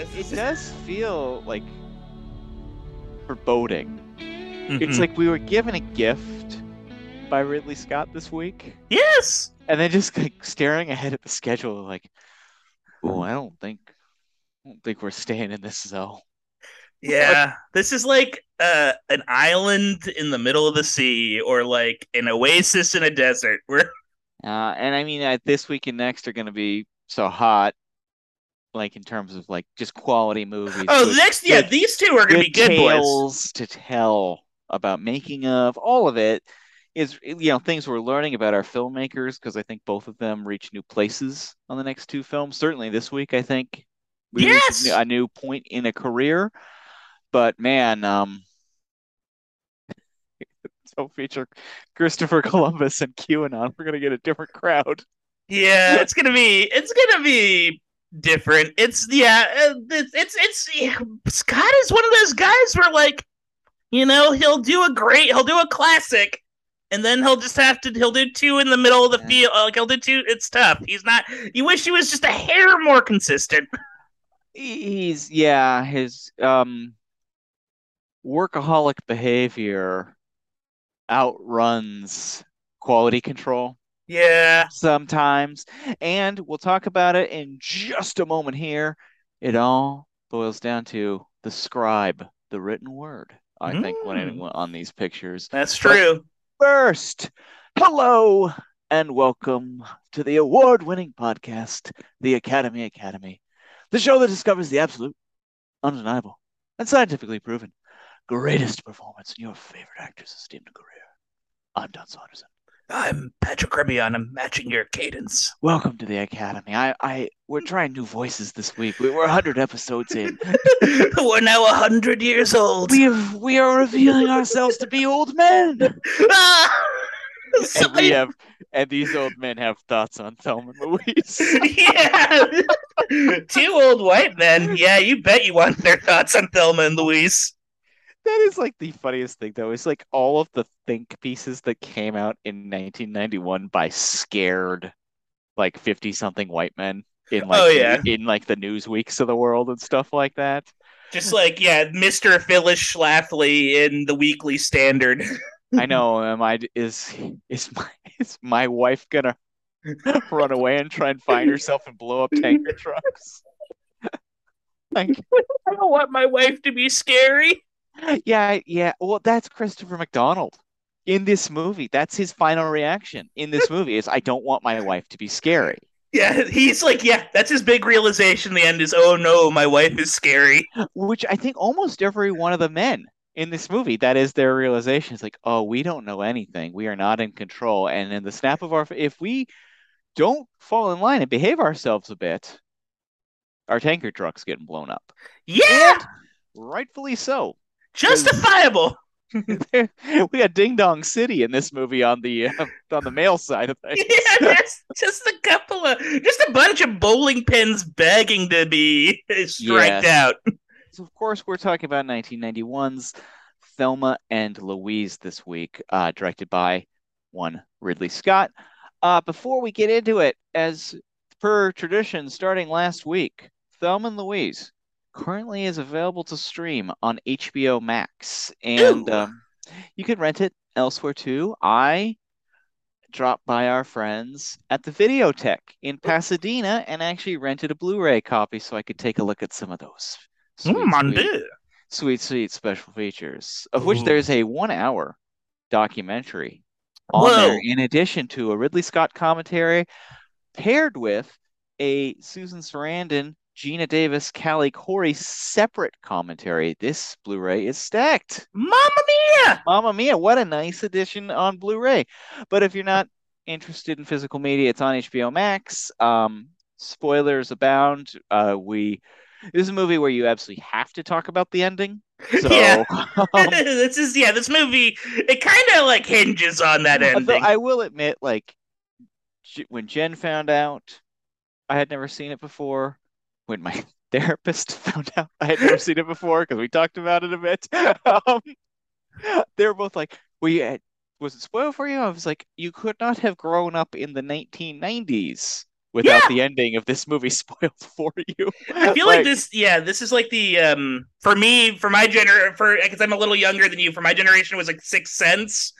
on one right now. It, This it is- does feel like foreboding. It's Mhm. like we were given a gift by Ridley Scott this week, yes. and then just like staring ahead at the schedule, like, oh, I don't think, I don't think we're staying in this zone. Yeah, this is like uh, an island in the middle of the sea, or like an oasis in a desert. Where Uh, and I mean, uh, this week and next are going to be so hot, like in terms of like just quality movies. oh, good- next yeah, good- these two are gonna be good boys. tales to tell about making of all of it is you know things we're learning about our filmmakers because I think both of them reach new places on the next two films. Certainly this week, I think we Yes! a new- a new point in a career. But man, um, so feature Christopher Columbus and QAnon. We're gonna get a different crowd. Yeah, it's gonna be it's gonna be different. It's yeah, uh, it's it's, it's yeah, Scott is one of those guys where like, you know, he'll do a great, he'll do a classic, and then he'll just have to he'll do two in the middle of the Yeah. field. Like he'll do two. It's tough. He's not. You wish he was just a hair more consistent. He's yeah, his um workaholic behavior outruns quality control Yeah. sometimes. And we'll talk about it in just a moment here. It all boils down to the scribe, the written word, I think, when Mm. anyone on these pictures. That's true. First, hello and welcome to the award winning podcast, The Academy Academy, the show that discovers the absolute, undeniable, and scientifically proven greatest performance in your favorite actor's esteemed career. I'm Don Saunderson. I'm Patrick Rebion. I'm matching your cadence. Welcome to the Academy. I, I, we're trying new voices this week. We, we're 100 episodes in. We're now a hundred years old. We have, we are revealing ourselves to be old men. Ah! And we have, and these old men have thoughts on Thelma and Louise. yeah. Two old white men. Yeah, you bet you want their thoughts on Thelma and Louise. That is like the funniest thing, though. is like all of the think pieces that came out in 1991 by scared, like 50 something white men in like Oh, yeah. in like the news weeks of the world and stuff like that. Just like, yeah, Mr. Phyllis Schlafly in the Weekly Standard. I know. Am I is is my is my wife gonna run away and try and find herself and blow up tanker trucks? like, I don't want my wife to be scary. Yeah, yeah. Well, that's Christopher McDonald in this movie. That's his final reaction in this movie. Is I don't want my wife to be scary. Yeah, he's like, yeah, that's his big realization. The end is, oh no, my wife is scary. which I think almost every one of the men in this movie, that is their realization. It's like, oh, we don't know anything. We are not in control. And in the snap of our, if we don't fall in line and behave ourselves a bit, our tanker truck's getting blown up. Yeah, And rightfully so. Justifiable. we got Ding Dong City in this movie on the uh, on the male side of things. Yeah, just, just a couple of, just a bunch of bowling pins begging to be striked out. So of course, we're talking about 1991's Thelma and Louise this week, uh, directed by one Ridley Scott. Uh, before we get into it, as per tradition, starting last week, Thelma and Louise currently is available to stream on HBO Max, and um, you can rent it elsewhere too. I dropped by our friends at the Videotech in Pasadena and actually rented a Blu-ray copy so I could take a look at some of those sweet, Mm, sweet, sweet, sweet special features, of which Ooh. there's a one-hour documentary on there, in addition to a Ridley Scott commentary paired with a Susan Sarandon, Geena Davis, Callie Khouri separate commentary. This Blu-ray is stacked. Mamma mia! Mamma mia, what a nice edition on Blu-ray. But if you're not interested in physical media, it's on HBO Max. Um, spoilers abound. Uh, we this is a movie where you absolutely have to talk about the ending. So Yeah. um, this is yeah. This movie it kind of like hinges on that ending. I will admit, like when Jen found out, I had never seen it before. When my therapist found out, I had never seen it before because we talked about it a bit. Um, they were both like, "We? Was it spoiled for you?" I was like, "You could not have grown up in the 1990s without Yeah. the ending of this movie spoiled for you. I feel like, this, yeah, this is like the um for me, for my gener, for because I'm a little younger than you. For my generation, it was like Sixth Sense,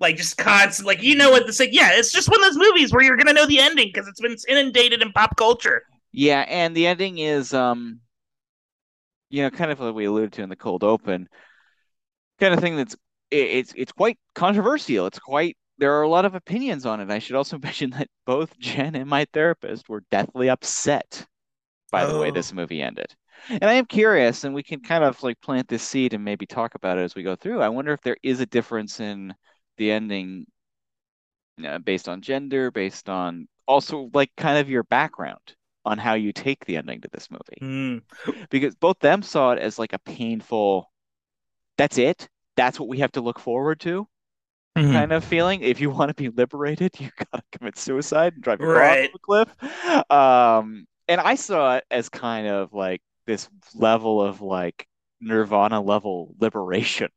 like just constant, like you know what the like, yeah, it's just one of those movies where you're gonna know the ending because it's been inundated in pop culture. Yeah, and the ending is um you know, kind of what we alluded to in the cold open, kind of thing that's it, it's it's quite controversial. It's quite there are a lot of opinions on it. I should also mention that both Jen and my therapist were deathly upset by the way Oh. this movie ended. And I am curious, and we can kind of like plant this seed and maybe talk about it as we go through. I wonder if there is a difference in the ending uh, based on gender, based on also like kind of your background on how you take the ending to this movie. Hmm. Because both them saw it as like a painful, that's it. That's what we have to look forward to Mhm. kind of feeling. If you want to be liberated, you gotta commit suicide and drive your car off a cliff. Um, and I saw it as kind of like this level of like Nirvana level liberation.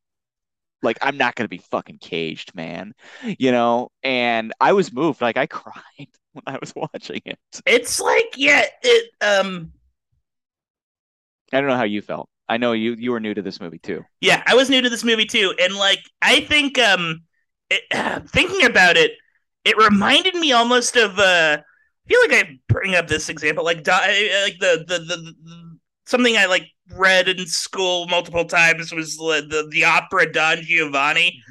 Like I'm not gonna be fucking caged, man. You know, and I was moved. Like I cried when I was watching it. It's like yeah, it um I don't know how you felt. I know you you were new to this movie too. yeah, I was new to this movie too, and like I think um it, thinking about it, it reminded me almost of uh I feel like I bring up this example like like the, the the the something I like read in school multiple times was the the, the opera Don Giovanni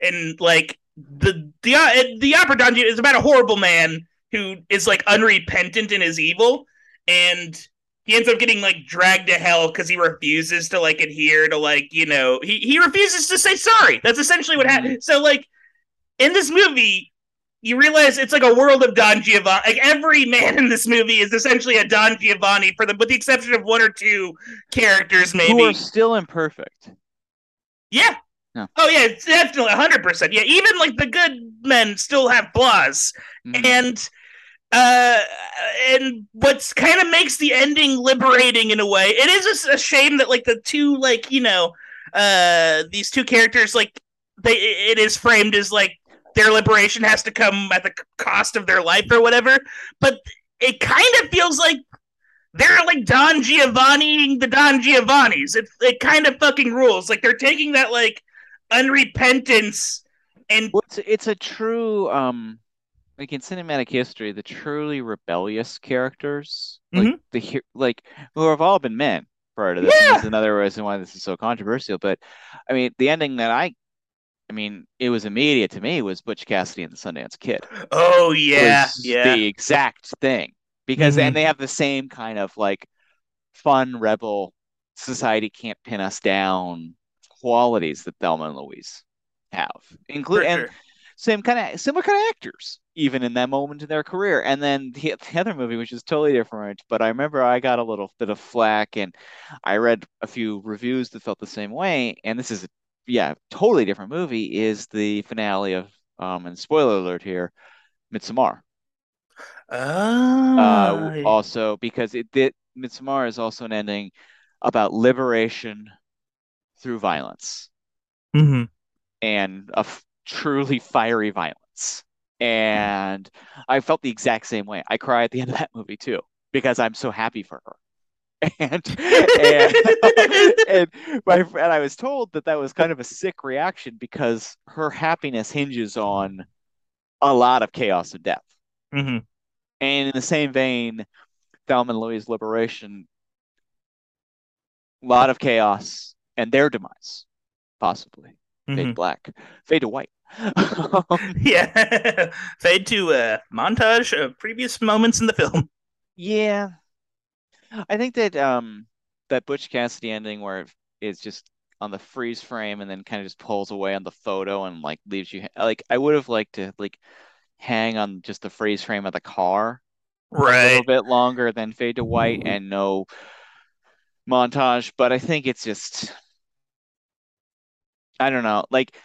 and like the the uh, the opera Don Giovanni is about a horrible man who is like unrepentant in his evil and he ends up getting like dragged to hell because he refuses to like adhere to like you know he he refuses to say sorry that's essentially what happened so like in this movie you realize it's like a world of Don Giovanni. Like every man in this movie is essentially a Don Giovanni, for the with the exception of one or two characters, maybe Who are still imperfect. Yeah. Yeah. Oh yeah, definitely hundred percent. Yeah, even like the good men still have flaws, Mhm. and uh, and what's kind of makes the ending liberating in a way. It is a shame that like the two like you know uh these two characters like they it is framed as like their liberation has to come at the cost of their life or whatever, but it kind of feels like they're like Don Giovanni, the Don Giovannis. It it kind of fucking rules. Like they're taking that like unrepentance and Well, it's it's a true um like in cinematic history, the truly rebellious characters, like the like who have all been men prior to this. Yeah. that's another reason why this is so controversial. But I mean, the ending that I, I mean, it was immediate to me was Butch Cassidy and the Sundance Kid. oh yeah, yeah. the exact thing because Mhm. and they have the same kind of like fun rebel society can't pin us down qualities that Thelma and Louise have, include and sure. Same kind of similar kind of actors even in that moment in their career. And then the, the other movie, which is totally different, but I remember I got a little bit of flack and I read a few reviews that felt the same way. And this is, a, yeah, totally different movie. Is the finale of, um, and spoiler alert here, Midsommar. Oh, Uh, also because it did Midsommar is also an ending about liberation through violence Mhm. and a f- truly fiery violence. And I felt the exact same way. I cry at the end of that movie too because I'm so happy for her. And and, and my and I was told that that was kind of a sick reaction because her happiness hinges on a lot of chaos and death. Mhm. And in the same vein, Thelma and Louise' liberation, a lot of chaos and their demise, possibly. Fade to Mhm. black, fade to white. Yeah. Fade to a montage of previous moments in the film. yeah, I think that um that Butch Cassidy ending where it is just on the freeze frame and then kind of just pulls away on the photo and like leaves you like I would have liked to like hang on just the freeze frame of the car a little bit longer than fade to white and no montage, but I think it's just I don't know, like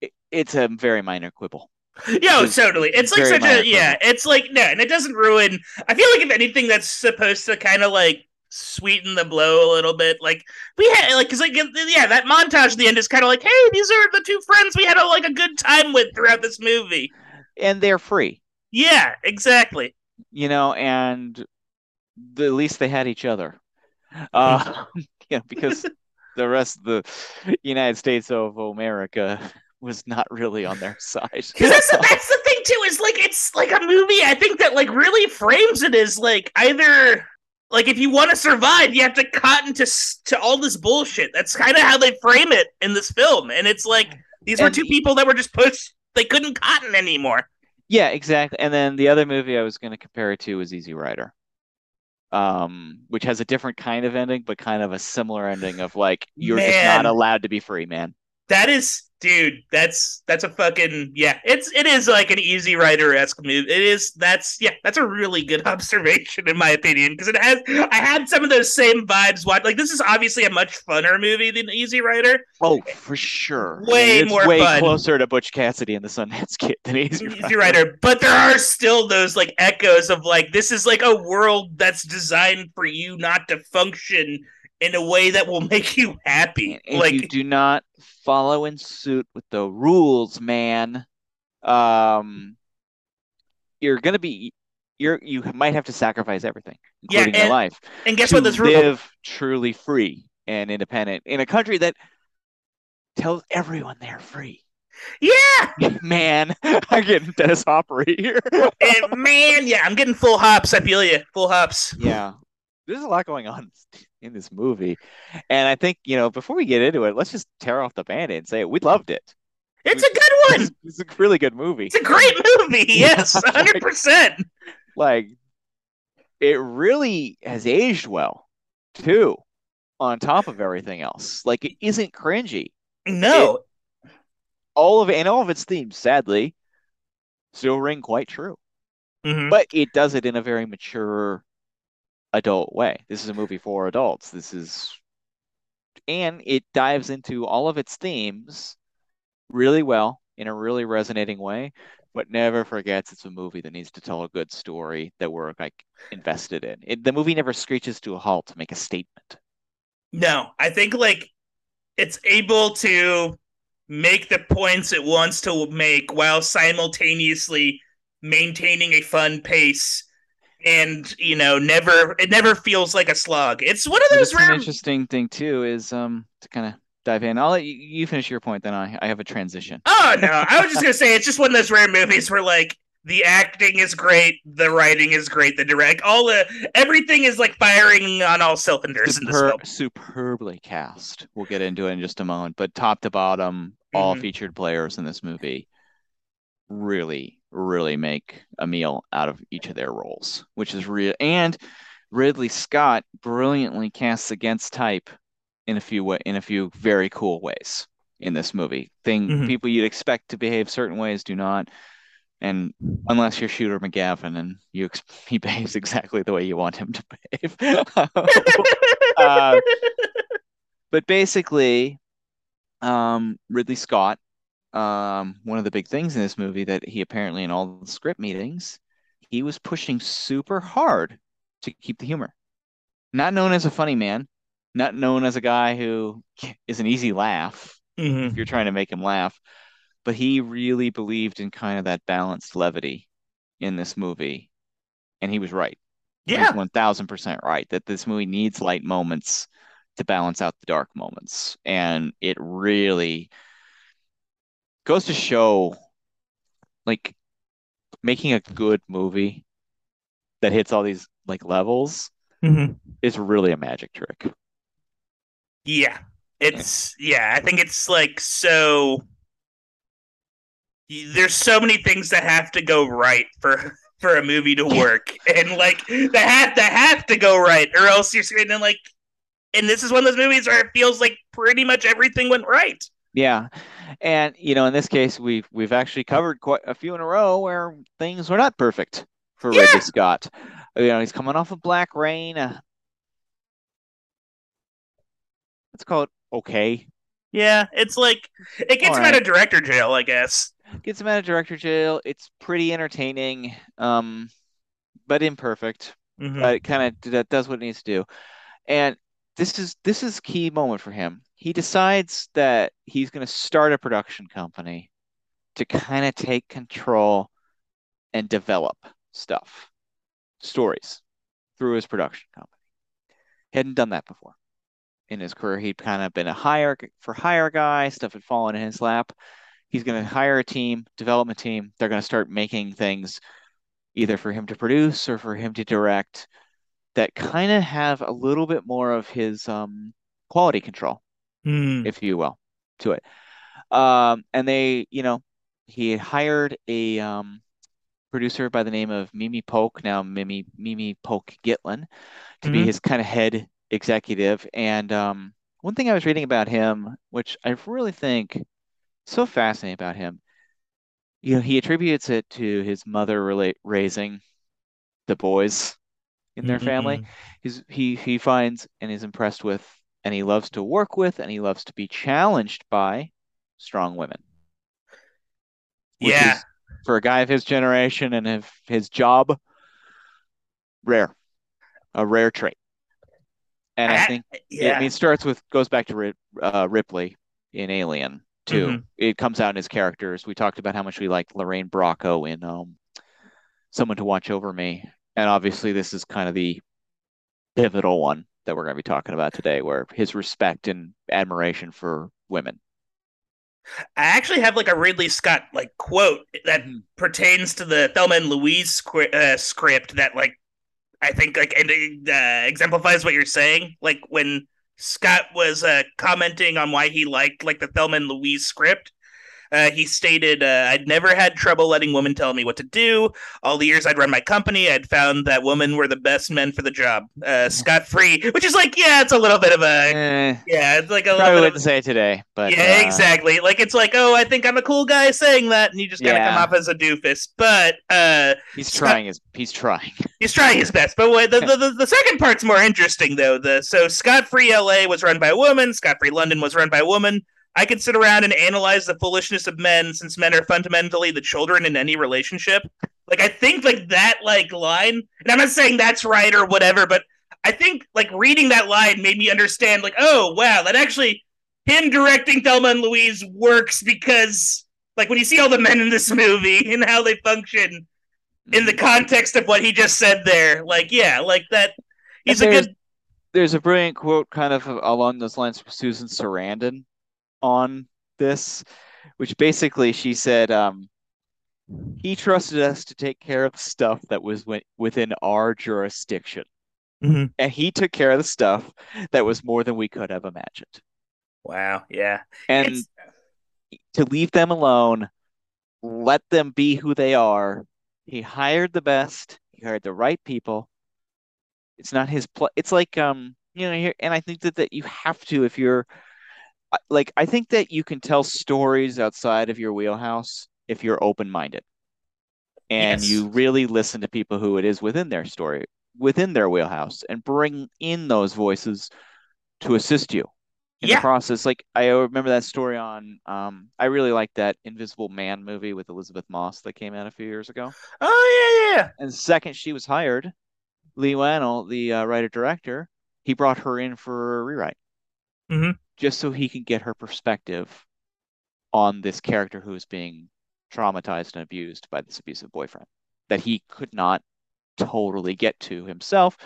it, it's a very minor quibble. Yeah, It's totally. It's like such a yeah. It's like no, and it doesn't ruin. I feel like if anything, that's supposed to kind of like sweeten the blow a little bit. Like we had like because like yeah, that montage at the end is kind of like, hey, these are the two friends we had a, like a good time with throughout this movie. And they're free. Yeah, exactly. You know, and the, at least they had each other. Uh, know, because the rest of the United States of America was not really on their side. Because that's, the, that's the thing too. Is like it's like a movie. I think that like really frames it as like either like if you want to survive, you have to cotton to to all this bullshit. That's kind of how they frame it in this film, and it's like these were two people that were just pushed. They couldn't cotton anymore. Yeah, exactly. And then the other movie I was going to compare it to was Easy Rider, um, which has a different kind of ending, but kind of a similar ending of like you're man, just not allowed to be free, man. That is dude, that's that's a fucking yeah. It's it is like an easy rider esque move. It is that's yeah, that's a really good observation in my opinion because it has I had some of those same vibes. Watch like this is obviously a much funner movie than Easy Rider. Oh, for sure. Way I mean, more way fun. closer to Butch Cassidy and the Sundance Kid than Easy, Easy Rider. Rider. But there are still those like echoes of like this is like a world that's designed for you not to function in a way that will make you happy. If like you do not follow in suit with the rules, man, um, you're gonna be you're you might have to sacrifice everything, including yeah, and, your life, and guess to what? This live truly free and independent in a country that tells everyone they're free. Yeah, man, I'm getting Dennis Hopper here. and man, yeah, I'm getting full hops. I feel you, full hops. Yeah, there's a lot going on in this movie. And I think, you know, before we get into it, let's just tear off the band and say we loved it. It's we, a good one. It's, a really good movie. It's a great movie. Yes, 100%. like, like it really has aged well, too, on top of everything else. Like it isn't cringy. No. It, all of it and all of its themes, sadly, still ring quite true. Mm-hmm. But it does it in a very mature adult way. This is a movie for adults. This is, and it dives into all of its themes really well in a really resonating way, but never forgets it's a movie that needs to tell a good story that we're like invested in. It, the movie never screeches to a halt to make a statement. No, I think like it's able to make the points it wants to make while simultaneously maintaining a fun pace and you know never it never feels like a slog it's one of those rare... an interesting thing too is um to kind of dive in. I'll let you, you finish your point then I, I have a transition. Oh no i was just gonna say it's just one of those rare movies where like the acting is great the writing is great the direct all the everything is like firing on all cylinders Super, in this film. superbly cast. We'll get into it in just a moment but top to bottom all mm-hmm. featured players in this movie really really make a meal out of each of their roles, which is real. And Ridley Scott brilliantly casts against type in a few way, in a few very cool ways in this movie. Thing mm-hmm. people you'd expect to behave certain ways do not. And unless you're Shooter McGavin and you he behaves exactly the way you want him to behave. uh, but basically, um, Ridley Scott um, one of the big things in this movie that he apparently in all the script meetings, he was pushing super hard to keep the humor. Not known as a funny man, not known as a guy who is an easy laugh mm-hmm. if you're trying to make him laugh, but he really believed in kind of that balanced levity in this movie, and he was right. Yeah, thousand percent right that this movie needs light moments to balance out the dark moments, and it really goes to show like making a good movie that hits all these like levels mm-hmm. is really a magic trick. Yeah. It's yeah, I think it's like so there's so many things that have to go right for for a movie to work and like they have to have to go right or else you're sitting screaming like and this is one of those movies where it feels like pretty much everything went right yeah. And you know, in this case, we've we've actually covered quite a few in a row where things were not perfect for yeah. Ridley Scott. You know, he's coming off of Black Rain. Uh, let's call it okay. Yeah, it's like it gets All him right. out of director jail, I guess. Gets him out of director jail. It's pretty entertaining, um, but imperfect. Mm-hmm. But it kind of that does what it needs to do. And this is this is key moment for him he decides that he's going to start a production company to kind of take control and develop stuff, stories through his production company. He hadn't done that before in his career. He'd kind of been a hire for hire guy, stuff had fallen in his lap. He's going to hire a team, development team. They're going to start making things either for him to produce or for him to direct that kind of have a little bit more of his um, quality control, Hmm. if you will, to it. Um, and they, you know, he hired a um, producer by the name of Mimi Polk, now Mimi Mimi Polk Gitlin, to be Mhm. his kind of head executive. And um, one thing I was reading about him, which I really think so fascinating about him, you know, he attributes it to his mother relate raising the boys in their family. Mm. He's he he finds and is impressed with, and he loves to work with, and he loves to be challenged by strong women, Yeah. for a guy of his generation and of his job, rare, a rare trait. And I I- think Yeah. I mean, it starts with goes back to uh, Ripley in Alien too. Mhm. It comes out in his characters. We talked about how much we liked Lorraine Bracco in um, Someone to Watch Over Me, and obviously this is kind of the pivotal one that we're going to be talking about today, where his respect and admiration for women. I actually have like a Ridley Scott like quote that pertains to the Thelma and Louise uh, script that like I think like and, uh, exemplifies what you're saying. Like when Scott was uh, commenting on why he liked like the Thelma and Louise script. Uh, he stated, uh, I'd never had trouble letting women tell me what to do. All the years I'd run my company, I'd found that women were the best men for the job. Uh, Scott free, which is like, yeah, it's a little bit of a, Eh, yeah, it's like a probably little bit wouldn't of, say today, but yeah, uh, exactly. Like it's like, oh, I think I'm a cool guy saying that, and you just kind of come off as a doofus. But uh, He's Scott- trying his he's trying. he's trying his best. But what, the, the the the second part's more interesting though. The so Scott Free LA was run by a woman. Scott Free London was run by a woman. I could sit around and analyze the foolishness of men, since men are fundamentally the children in any relationship. Like I think like that like line, and I'm not saying that's right or whatever, but I think like reading that line made me understand like, oh wow, that actually him directing Thelma and Louise works because like when you see all the men in this movie and how they function in the Mm-hmm. context of what he just said there, like yeah, like that he's a good there's a brilliant quote kind of along those lines from Susan Sarandon on this, which basically she said, um, he trusted us to take care of stuff that was wi- within our jurisdiction. Mhm. And he took care of the stuff that was more than we could have imagined. wow, yeah. And It's- to leave them alone, let them be who they are. He hired the best, he hired the right people. It's not his pl it's like um, you know, here and I think that that you have to if you're like I think that you can tell stories outside of your wheelhouse if you're open-minded. And Yes. you really listen to people who it is within their story, within their wheelhouse, and bring in those voices to assist you in Yeah. the process. Like I remember that story on um I really like that Invisible Man movie with Elisabeth Moss that came out a few years ago. Oh yeah, yeah. And the second she was hired, Leigh Whannell, the uh, writer director, he brought her in for a rewrite. Mhm. Just so he can get her perspective on this character who is being traumatized and abused by this abusive boyfriend that he could not totally get to himself.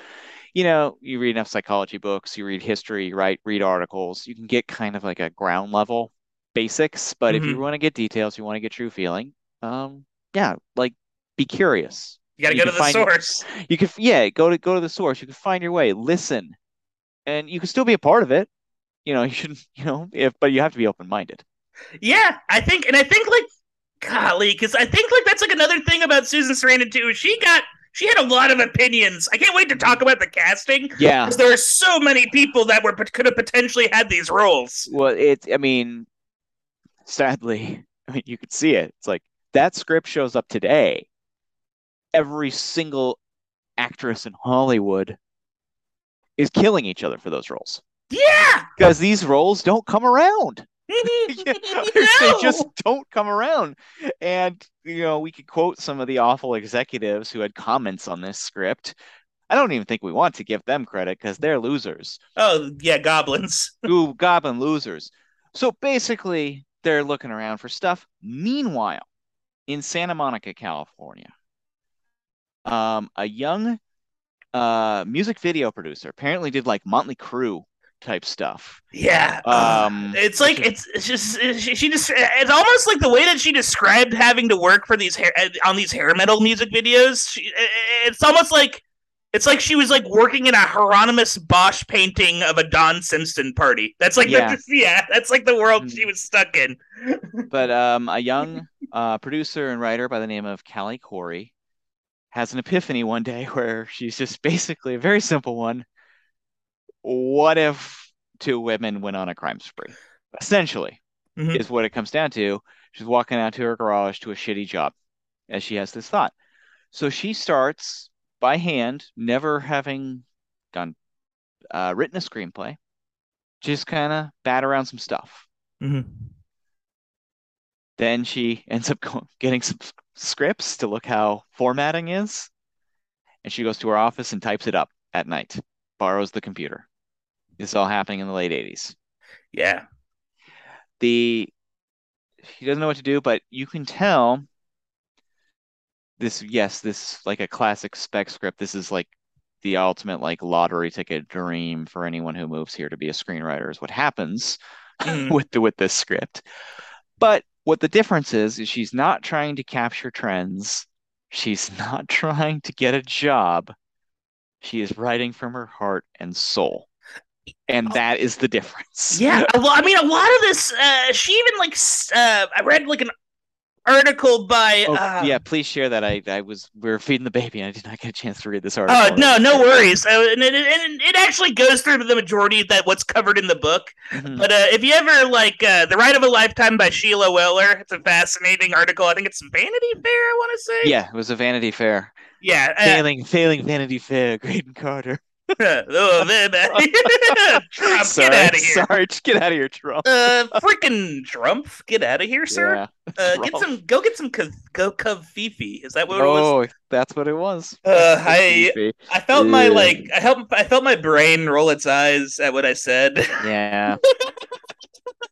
You know, you read enough psychology books, you read history, right? Read articles, you can get kind of like a ground level basics, but if you Mhm. want to get details, you want to get true feeling, um, yeah, like be curious. You got to go to the your- source. You could, yeah, go to go to the source. You can find your way, listen, and you can still be a part of it. You know, you shouldn't, you know, if but you have to be open minded. Yeah, I think, and I think like, golly, because I think like that's like another thing about Susan Sarandon too. She got, she had a lot of opinions. I can't wait to talk about the casting Yeah. because there are so many people that were could have potentially had these roles. Well, it. I mean, sadly, I mean, you could see it. It's like that script shows up today. Every single actress in Hollywood is killing each other for those roles Yeah, because these roles don't come around. Yeah, they just don't come around. And you know, we could quote some of the awful executives who had comments on this script. I don't even think we want to give them credit because they're losers. Oh yeah, goblins. Ooh, goblin losers. So basically, they're looking around for stuff. Meanwhile, in Santa Monica, California, um, a young uh, music video producer. Apparently, did like Motley Crue type stuff. Yeah, Um, it's like it's it's just it's, she, she just it's almost like the way that she described having to work for these hair on these hair metal music videos. She, it's almost like it's like she was like working in a Hieronymus Bosch painting of a Don Simpson party. That's like Yeah. the, yeah, that's like the world Mm. she was stuck in. But um, a young uh, producer and writer by the name of Callie Khouri has an epiphany one day where she's just basically a very simple one. What if two women went on a crime spree? Essentially, Mhm. is what it comes down to. She's walking out to her garage to a shitty job as she has this thought. So she starts by hand, never having gone uh, written a screenplay, just kind of bat around some stuff. Mhm. Then she ends up getting some scripts to look how formatting is. And she goes to her office and types it up at night, borrows the computer. This is all happening in the late 80s. Yeah, The he doesn't know what to do, but you can tell this, yes, this like a classic spec script. This is like the ultimate like lottery ticket dream for anyone who moves here to be a screenwriter is what happens Mhm. with the with this script. But what the difference is is she's not trying to capture trends. She's not trying to get a job. She is writing from her heart and soul. And that is the difference. yeah. Well, I mean, a lot of this. Uh, she even like uh, I read like an article by. Oh, uh, yeah, please share that. I, I was we were feeding the baby and I did not get a chance to read this Oh article. no, no worries. Uh, and, it, and it actually goes through the majority of that what's covered in the book. Mhm. But uh, if you ever like uh, the Ride of a Lifetime by Sheila Weller, it's a fascinating article. I think it's Vanity Fair. I want to say. Yeah, it was a Vanity Fair. Yeah. Uh, Failing, failing Vanity Fair, Graydon Carter. oh, man. Trump, sorry, get out of here. sorry, just get out of here, Trump. Uh, freaking Trump, get out of here, sir. Yeah, uh, get some, go get some, co- go Fifi. Is that what it was? Oh, that's what it was. Uh, I, I felt my like, I felt, I felt my brain roll its eyes at what I said. Yeah.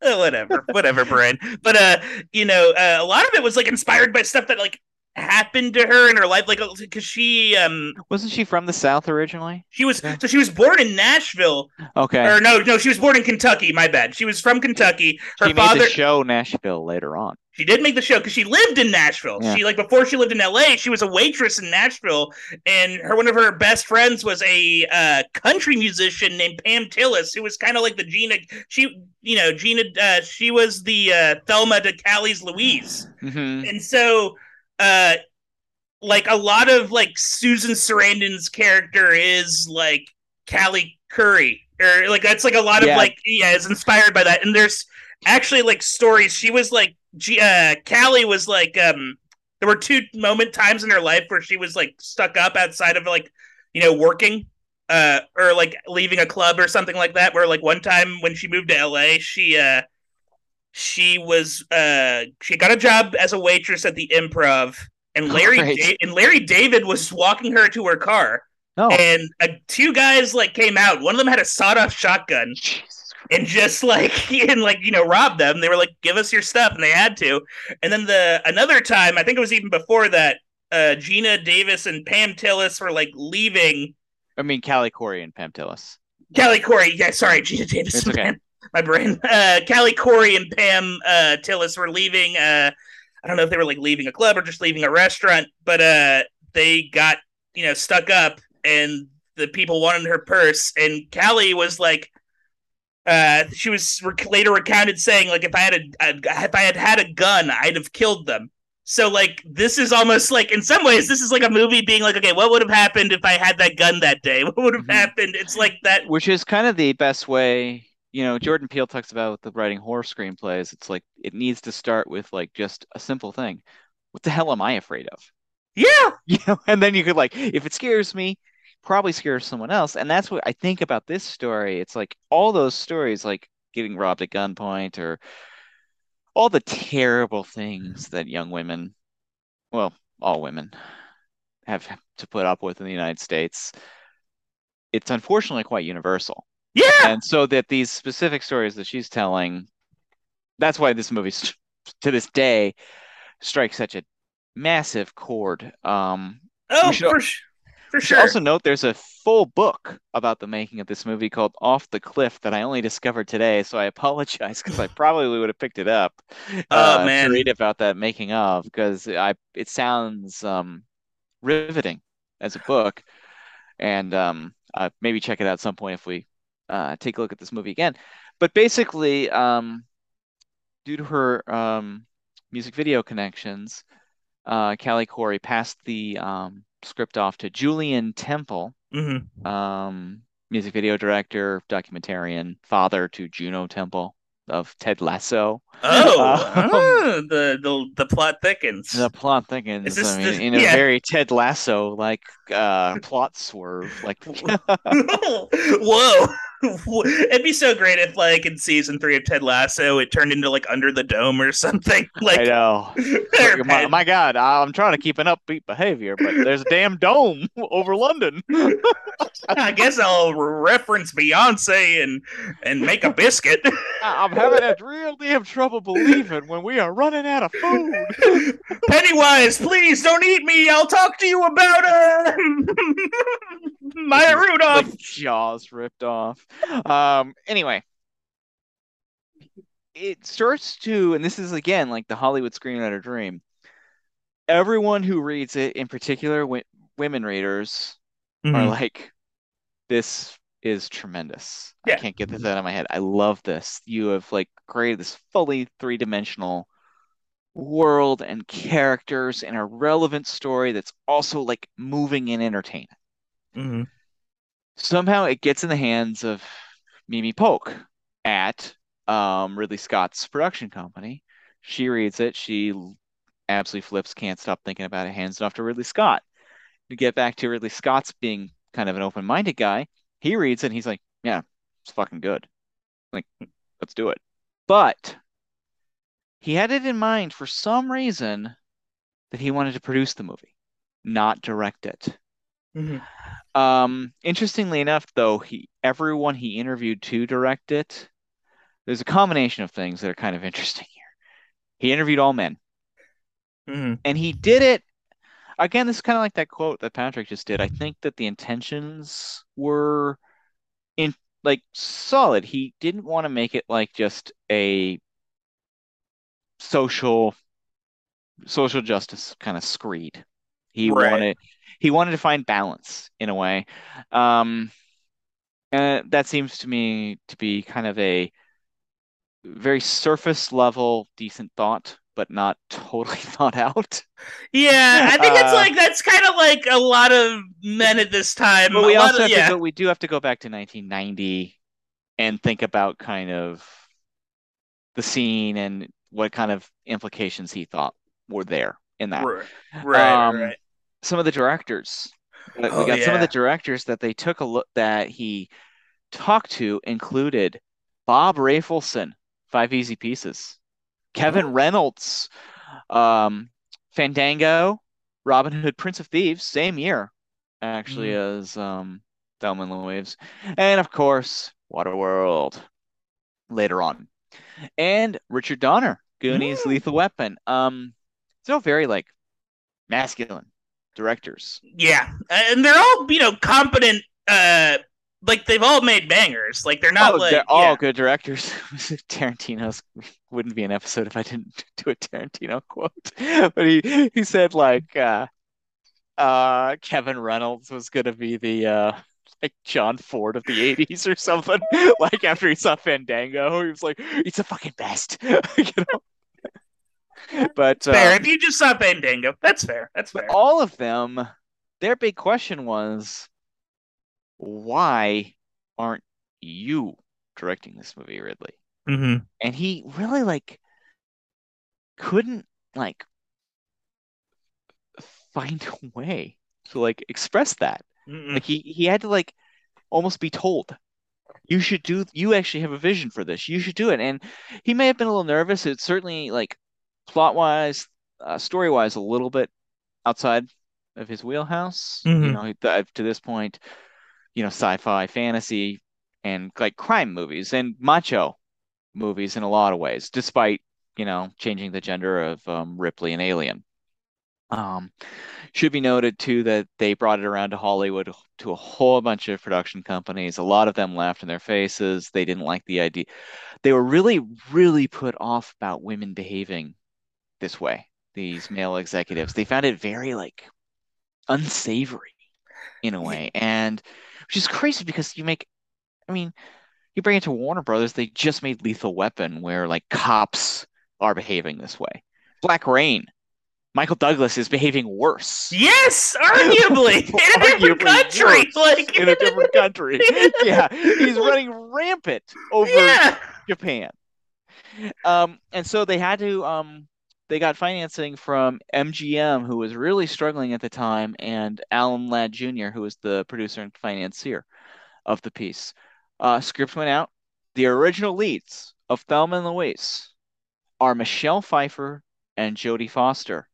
Whatever, whatever, brain. But uh, you know, uh, a lot of it was like inspired by stuff that like happened to her in her life, like because she um Wasn't she from the South originally? she was Yeah. so she was born in Nashville Okay. or no no she was born in Kentucky. My bad. She was from Kentucky. Her she made father the show Nashville later on. she did make the show because she lived in Nashville. Yeah. She like before she lived in L.A. She was a waitress in Nashville, and her one of her best friends was a uh, country musician named Pam Tillis, who was kind of like the Geena. She you know Geena. Uh, she was the uh, Thelma to Callie's Louise, hmm and so uh, like a lot of like Susan Sarandon's character is like Callie Khouri, or like that's like a lot of like yeah, is inspired by that. And there's actually like stories. She was like, G- uh, Callie was like, um, there were two moment times in her life where she was like stuck up outside of like, you know, working, uh, or like leaving a club or something like that. Where like one time when she moved to LA, she uh, she was uh, she got a job as a waitress at the Improv. And Oh, Larry great. da- and Larry David was walking her to her car, Oh, and uh, two guys like came out. One of them had a sawed-off shotgun, and just like and like you know robbed them. They were like, "Give us your stuff," and they had to. And then the another time, I think it was even before that. Uh, Geena Davis and Pam Tillis were like leaving. I mean, Callie Khouri and Pam Tillis. Callie Khouri, yeah, sorry, Geena Davis. It's okay. man. My brain. Uh, Callie Khouri and Pam uh, Tillis were leaving. Uh, I don't know if they were like leaving a club or just leaving a restaurant, but uh, they got you know stuck up, and the people wanted her purse, and Callie was like. Uh, she was rec- later recounted saying, like, if I had a, a, if I had had a gun, I'd have killed them. So, like, this is almost like, in some ways, this is like a movie being like, okay, what would have happened if I had that gun that day? What would have Mhm. happened? It's like that. Which is kind of the best way, you know, Jordan Peele talks about the writing horror screenplays. It's like it needs to start with like just a simple thing. What the hell am I afraid of? Yeah, You know, and then you could like, if it scares me, probably scares someone else. And that's what I think about this story. It's like all those stories, like getting robbed at gunpoint or all the terrible things that young women, well, all women have to put up with in the United States. It's unfortunately quite universal. Yeah. And so that these specific stories that she's telling, that's why this movie to this day strikes such a massive chord. Um, Oh, should, for, for sure. also note there's a full book about the making of this movie called Off the Cliff that I only discovered today, so I apologize because I probably would have picked it up Oh uh, to man. read about that making of because I it sounds um, riveting as a book, and um, uh, maybe check it out at some point if we uh, take a look at this movie again. But basically, um, due to her um, music video connections, uh, Callie Khouri passed the um, script off to Julien Temple, hmm um, music video director, documentarian, father to Juno Temple of Ted Lasso. Oh, Um, ah, the the the plot thickens. the plot thickens, this I mean, in a yeah? very Ted Lasso like uh, plot swerve. Like, Whoa. It'd be so great if, like, in season three of Ted Lasso, it turned into like Under the Dome or something. I Like, know. or My, my God, I'm trying to keep an upbeat behavior, but there's a damn dome over London. I guess I'll reference Beyonce and and make a biscuit. I'm having a real damn trouble believing when we are running out of food. Pennywise, please don't eat me. I'll talk to you about uh Maya Rudolph. Like jaws ripped off. Um, anyway, it starts to, and this is again like the Hollywood screenwriter dream. Everyone who reads it, in particular, wi women readers, are Mhm. like, this is tremendous. I can't get this out of my head. I love this. You have like created this fully three-dimensional world and characters and a relevant story that's also like moving and entertaining. Mhm. Somehow it gets in the hands of Mimi Polk at um, Ridley Scott's production company. She reads it. She absolutely flips, can't stop thinking about it, hands it off to Ridley Scott. To get back to Ridley Scott's being kind of an open-minded guy, he reads it and he's like, yeah, it's fucking good. Like, let's do it. But he had it in mind for some reason that he wanted to produce the movie, not direct it. Mhm. Um, interestingly enough, though, he everyone he interviewed to direct it, there's a combination of things that are kind of interesting here. He interviewed all men, Mhm. and he did it again. This is kind of like that quote that Patrick just did. I think that the intentions were in like solid. He didn't want to make it like just a social social justice kind of screed. He Right. wanted he wanted to find balance in a way. Um, and that seems to me to be kind of a very surface level decent thought, but not totally thought out. Yeah, I think it's Uh, like that's kind of like a lot of men at this time. But we also of, have yeah. go we do have to go back to 1990 and think about kind of the scene and what kind of implications he thought were there in that. Right, right, Um, right. Some of the directors. We Oh, got some of the directors that they took a look that he talked to included Bob Rafelson, Five Easy Pieces, Kevin Oh. Reynolds, um, Fandango, Robin Hood, Prince of Thieves, same year actually Mm-hmm. as um, Thelma and Louise, and of course Waterworld later on, and Richard Donner, Goonies, Mm. Lethal Weapon. Um, it's all very like masculine directors. Yeah, and they're all you know competent. Uh, like they've all made bangers. Like they're not oh, like they're all yeah. good directors. Tarantino's wouldn't be an episode if I didn't do a Tarantino quote. But he he said like uh uh Kevin Reynolds was gonna be the uh like John Ford of the 80s or something. Like after he saw Fandango, he was like, he's the fucking best. You know? But fair. um, if you just saw Fandango, that's fair. That's fair. all of them, their big question was, why aren't you directing this movie, Ridley? Mm-hmm. and he really like couldn't like find a way to like express that. Mm-mm. Like he he had to like almost be told, you should do you actually have a vision for this. You should do it. And he may have been a little nervous. It's certainly like plot wise, uh, story wise, a little bit outside of his wheelhouse. You Mhm. know, th- to this point, you know, sci-fi, fantasy, and like crime movies and macho movies in a lot of ways, despite, you know, changing the gender of um, Ripley and Alien. Um, should be noted too that they brought it around to Hollywood to a whole bunch of production companies. A lot of them laughed in their faces. They didn't like the idea. They were really, really put off about women behaving this way. These male executives, they found it very like unsavory in a way, and which is crazy because you make, I mean, you bring it to Warner Brothers, they just made Lethal Weapon, where like cops are behaving this way. Black Rain, Michael Douglas is behaving worse. Yes, arguably in a different country, like in a different country. yeah, he's running rampant over yeah. Japan. Um, and so they had to um, they got financing from MGM, who was really struggling at the time, and Alan Ladd Jr., who was the producer and financier of the piece. Uh, script went out. The original leads of Thelma and Louise are Michelle Pfeiffer and Jodie Foster.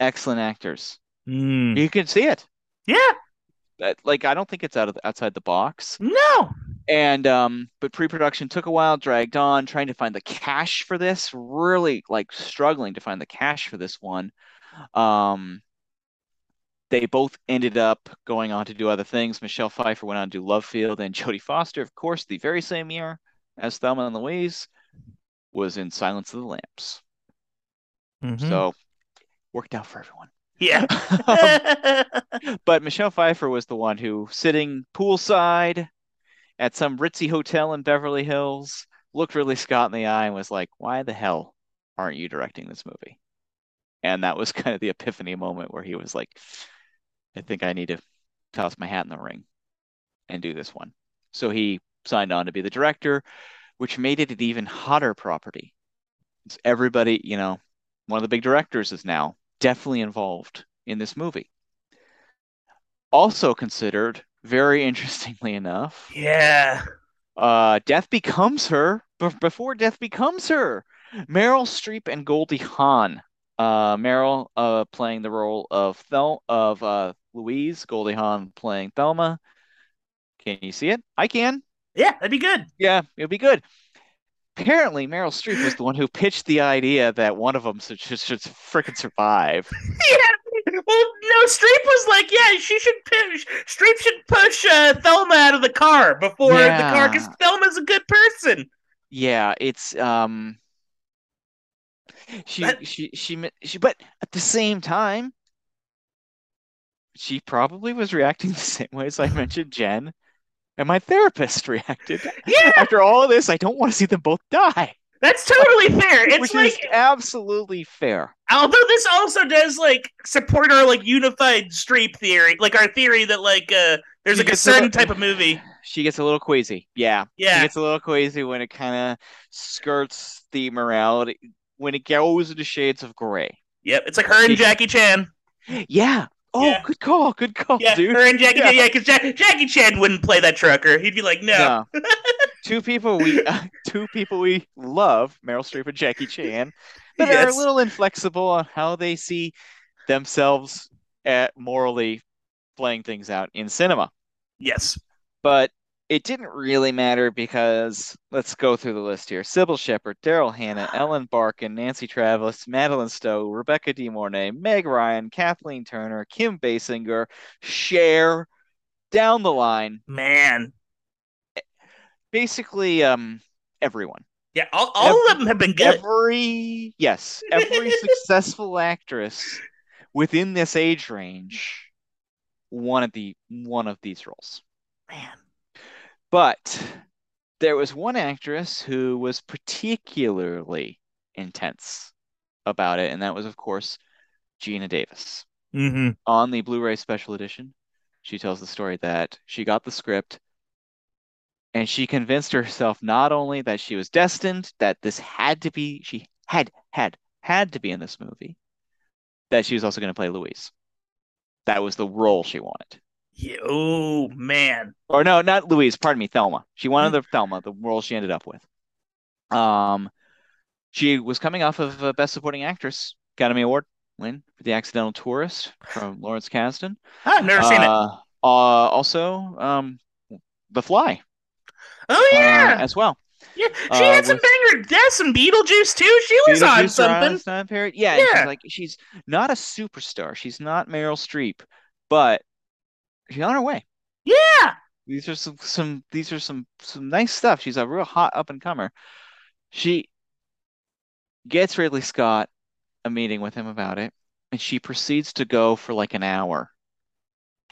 Excellent actors. Mm. You can see it. Yeah. That, like I don't think it's out of the, outside the box. No. And um, but pre-production took a while, dragged on, trying to find the cash for this. Really like struggling to find the cash for this one. Um, they both ended up going on to do other things. Michelle Pfeiffer went on to do Love Field, and Jodie Foster, of course, the very same year as Thelma and Louise, was in Silence of the Lambs. Mm-hmm. So worked out for everyone. Yeah. um, but Michelle Pfeiffer was the one who, sitting poolside at some ritzy hotel in Beverly Hills, looked Ridley Scott in the eye and was like, Why the hell aren't you directing this movie? And that was kind of the epiphany moment where he was like, I think I need to toss my hat in the ring and do this one. So he signed on to be the director, which made it an even hotter property. It's everybody, you know, one of the big directors is now definitely involved in this movie. Also considered, very interestingly enough, yeah, uh, Death Becomes Her. B- before Death Becomes Her, Meryl Streep and Goldie Hawn. Uh, Meryl uh, playing the role of Thel- of uh, Louise, Goldie Hawn playing Thelma. Can you see it? I can. Yeah, that'd be good. Yeah, it'd be good apparently Meryl Streep was the one who pitched the idea that one of them should, should, should freaking survive. yeah. Well, no, Streep was like, yeah, she should push. Streep should push uh, Thelma out of the car before yeah. the car, because Thelma's a good person. Yeah, it's um. She, that... she she she but at the same time she probably was reacting the same way as I mentioned Jen and my therapist reacted. Yeah. After all of this, I don't want to see them both die. That's totally fair. It's Which like absolutely fair. Although this also does like support our like unified Streep theory, like our theory that like uh there's she like a certain a, type of movie. She gets a little queasy. Yeah. Yeah. She gets a little queasy when it kind of skirts the morality when it goes into shades of gray. Yep. It's like her and Jackie Chan. Yeah. Oh, yeah. good call, good call, yeah, dude. Her and Jackie, yeah, because yeah, Jack, Jackie Chan wouldn't play that trucker. He'd be like, no. no. two people we, uh, two people we love, Meryl Streep and Jackie Chan, that yes. are a little inflexible on how they see themselves at morally playing things out in cinema. Yes, but it didn't really matter because let's go through the list here. Cybill Shepherd, Daryl Hannah, Ellen Barkin, Nancy Travis, Madeleine Stowe, Rebecca De Mornay, Meg Ryan, Kathleen Turner, Kim Basinger, Cher, down the line. Man. Basically, um, everyone. Yeah, all, all every, of them have been good. Every yes, every successful actress within this age range one of the one of these roles. Man. But there was one actress who was particularly intense about it, and that was, of course, Geena Davis. Mm-hmm. On the Blu ray special edition, she tells the story that she got the script and she convinced herself not only that she was destined, that this had to be, she had, had, had to be in this movie, that she was also going to play Louise. That was the role she wanted. Yeah, oh man. Or no, not Louise. Pardon me, Thelma. She wanted the Thelma, the role she ended up with. Um, she was coming off of a Best Supporting Actress Academy Award win for The Accidental Tourist from Lawrence Kasdan. I've never uh, seen it. Uh, uh, also, um, The Fly. Oh yeah, uh, as well. Yeah, she uh, had some banger death, some Beetlejuice too. She was Beetlejuice on something. Time period. Yeah, yeah. She's like she's not a superstar. She's not Meryl Streep, but she's on her way. Yeah. These are some some these are some some nice stuff. She's a real hot up and comer. She gets Ridley Scott a meeting with him about it, and she proceeds to go for like an hour,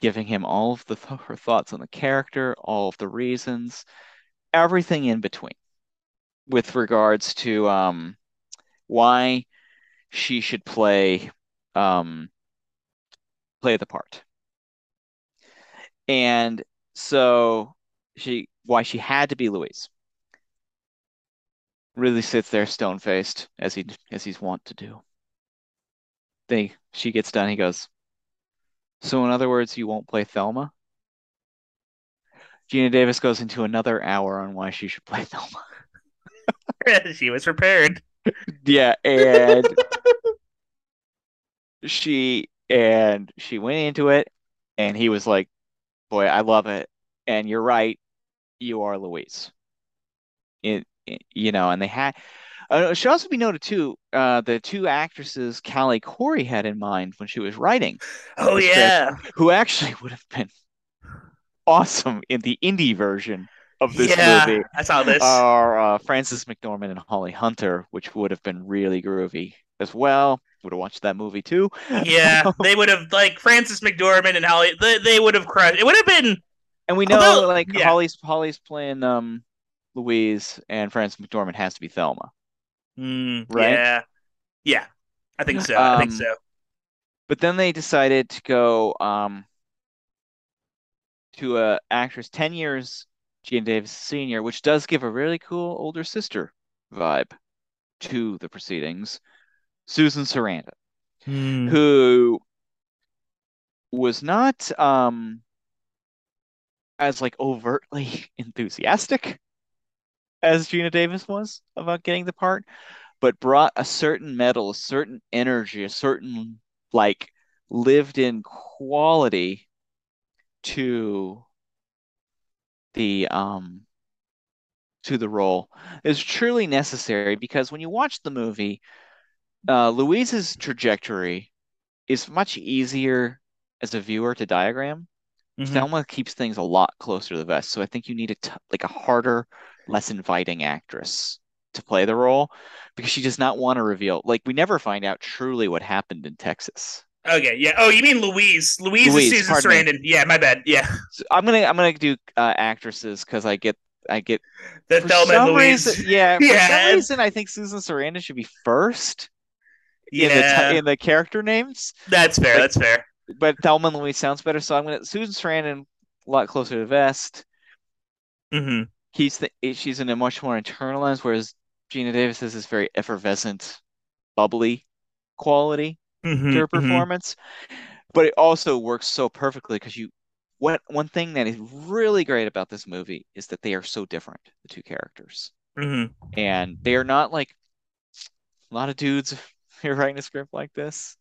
giving him all of the th- her thoughts on the character, all of the reasons, everything in between, with regards to um, why she should play um, play the part. And so she why she had to be Louise Ridley sits there stone faced as he as he's wont to do. They she gets done, he goes, So in other words, you won't play Thelma? Geena Davis goes into another hour on why she should play Thelma. she was prepared. Yeah, and she and she went into it and he was like, Boy, I love it. And you're right, you are Louise. It you know, and they had. Uh, it should also be noted too, uh, the two actresses Callie Khouri had in mind when she was writing. Oh yeah, who actually would have been awesome in the indie version of this yeah, movie. I saw this. Are uh, Frances McDormand and Holly Hunter, which would have been really groovy as well. Would have watched that movie too. Yeah, they would have like Frances McDormand and Holly. They, they would have crushed. It would have been. And we know Although, like yeah. Holly's Holly's playing um Louise, and Frances McDormand has to be Thelma. Mm, right? Yeah. Yeah. I think so. Um, I think um, so. But then they decided to go um, to a actress 10 years Geena Davis senior, which does give a really cool older sister vibe to the proceedings. Susan Sarandon, mm. who was not um, as like overtly enthusiastic as Geena Davis was about getting the part, but brought a certain metal, a certain energy, a certain like lived in quality to the um to the role is truly necessary because when you watch the movie, uh, Louise's trajectory is much easier as a viewer to diagram. Mm-hmm. Thelma keeps things a lot closer to the vest, so I think you need a t- like a harder less inviting actress to play the role because she does not want to reveal. Like we never find out truly what happened in Texas. Okay, yeah. Oh, you mean Louise? Louise, Louise is Susan Sarandon. Me. Yeah, my bad. Yeah. So I'm gonna I'm gonna do uh, actresses because I get I get the Thelma and Louise. Reason, yeah, for yeah. some reason I think Susan Sarandon should be first. Yeah. In the, in the character names. That's fair. Like, that's fair. But Thelma and Louise sounds better, so I'm gonna Susan Sarandon a lot closer to Vest. Mm-hmm he's the she's in a much more internalized, whereas Geena Davis has this very effervescent, bubbly quality mm-hmm, to her mm-hmm. performance. Mm-hmm. But it also works so perfectly because you what one thing that is really great about this movie is that they are so different, the two characters. Mm-hmm. And they are not like a lot of dudes you're writing a script like this.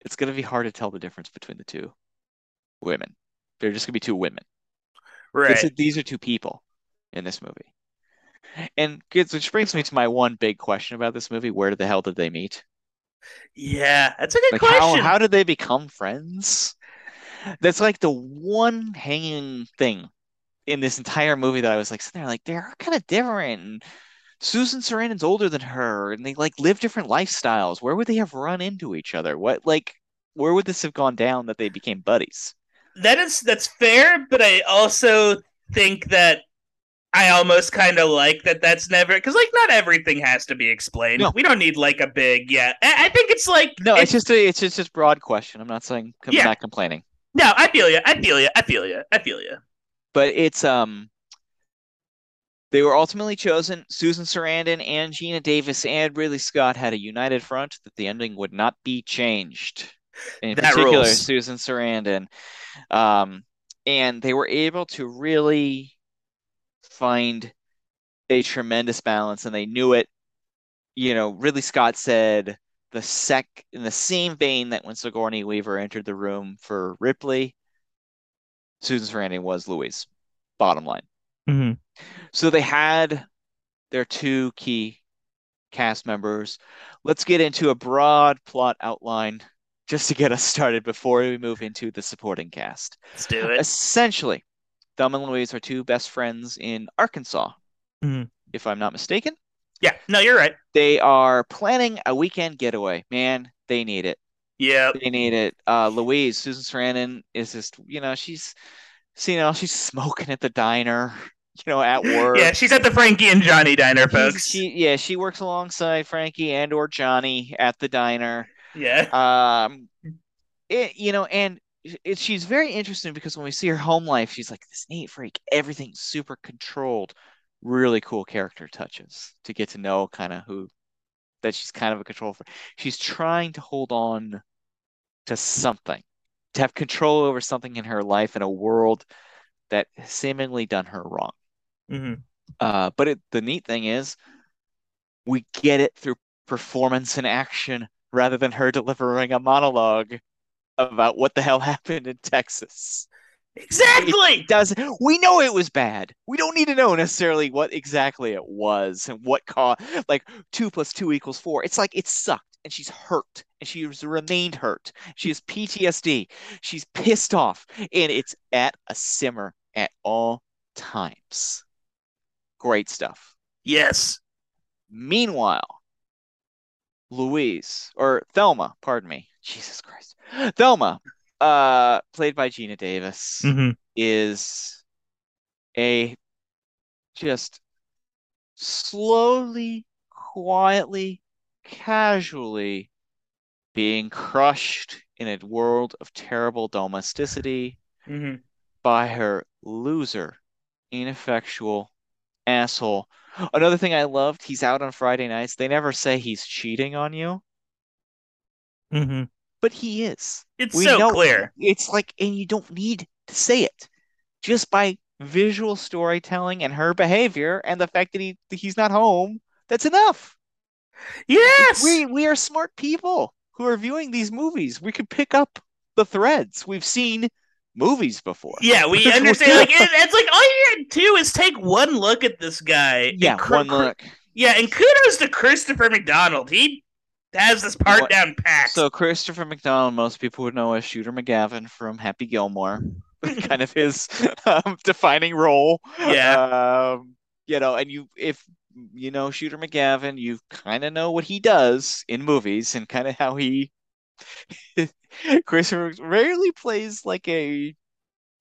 It's gonna be hard to tell the difference between the two women. They're just gonna be two women. Right. these are two people in this movie. And which brings me to my one big question about this movie: Where the hell did they meet? Yeah, that's a good like question. How, how did they become friends? That's like the one hanging thing in this entire movie that I was like sitting there, like they're kind of different. And Susan Sarandon's older than her, and they like live different lifestyles. Where would they have run into each other? What like where would this have gone down that they became buddies? That is that's fair, but I also think that I almost kind of like that. That's never because like not everything has to be explained. No. We don't need like a big yeah. I, I think it's like no. It's, it's just a it's just just broad question. I'm not saying I'm yeah. not complaining. No, I feel you. I feel you. I feel you. I feel you. But it's um. They were ultimately chosen. Susan Sarandon and Geena Davis and Ridley Scott had a united front that the ending would not be changed. In that particular, rules. Susan Sarandon, um, and they were able to really find a tremendous balance and they knew it. You know, Ridley Scott said the sec in the same vein that when Sigourney Weaver entered the room for Ripley, Susan Sarandon was Louise. Bottom line. Mm-hmm. So they had They're two key cast members. Let's get into a broad plot outline just to get us started before we move into the supporting cast. Let's do it. Essentially, Thelma and Louise are two best friends in Arkansas, Mhm. if I'm not mistaken. Yeah, no, you're right. They are planning a weekend getaway. Man, they need it. Yeah. They need it. Uh, Louise, Susan Sarandon is just, you know, she's, you know, she's smoking at the diner, you know, at work. Yeah, she's at the Frankie and Johnny diner, folks. She, yeah, she works alongside Frankie and or Johnny at the diner. yeah. Um, it, you know, and it, she's very interesting because when we see her home life, she's like this neat freak. Everything's super controlled. Really cool character touches to get to know kind of who that she's kind of a control freak. She's trying to hold on to something, to have control over something in her life in a world that seemingly done her wrong. hmm Uh, but it, the neat thing is, we get it through performance and action rather than her delivering a monologue about what the hell happened in Texas. Exactly. It does we know it was bad? We don't need to know necessarily what exactly it was and what caused like two plus two equals four. It's like it sucked and she's hurt and she has remained hurt. She has PTSD. She's pissed off and it's at a simmer at all times. Great stuff. Yes. Meanwhile, Louise or Thelma, pardon me, Jesus Christ, Thelma, uh, played by Geena Davis, hmm is a just slowly, quietly, casually being crushed in a world of terrible domesticity hmm by her loser, ineffectual asshole. Another thing I loved, he's out on Friday nights. They never say he's cheating on you, hmm but he is. It's We so know clear. It's like, and you don't need to say it. Just by visual storytelling and her behavior and the fact that he he's not home, that's enough. Yes. We we are smart people who are viewing these movies. We could pick up the threads. We've seen movies before. yeah, we understand. Like it, it's like all you gotta do is take one look at this guy. Yeah, cr- one look. Yeah, and kudos to Christopher McDonald. He has this part What- down pat. So Christopher McDonald, most people would know as Shooter McGavin from Happy Gilmore, kind of his um, defining role. Yeah. Um, you know, and you if you know Shooter McGavin, you kind of know what he does in movies and kind of how he Christopher rarely plays like a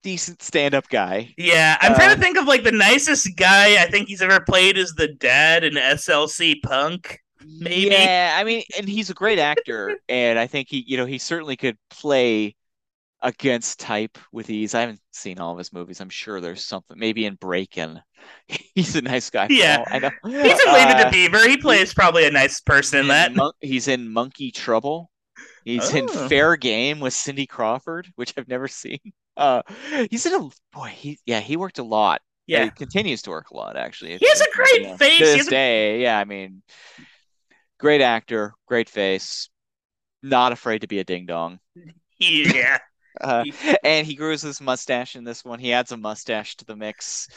decent stand-up guy. yeah, I'm trying uh, to think of like the nicest guy I think he's ever played is the dad in SLC Punk. Maybe. Yeah, I mean, and he's a great actor, and I think he, you know, he certainly could play against type with ease. I haven't seen all of his movies. I'm sure there's something, maybe in Breakin'. He's a nice guy. Yeah. Paul, I know. He's in Leave It Uh, to Beaver. He plays probably a nice person in that. Mon- he's in Monkey Trouble. He's in Oh. Fair Game with Cindy Crawford, which I've never seen. Uh, he's in a boy. He yeah, he worked a lot. Yeah. He continues to work a lot actually. He has a great Yeah. face. To this a- day, yeah. I mean, great actor, great face, not afraid to be a ding dong. Yeah. Uh, and he grows his mustache in this one. He adds a mustache to the mix.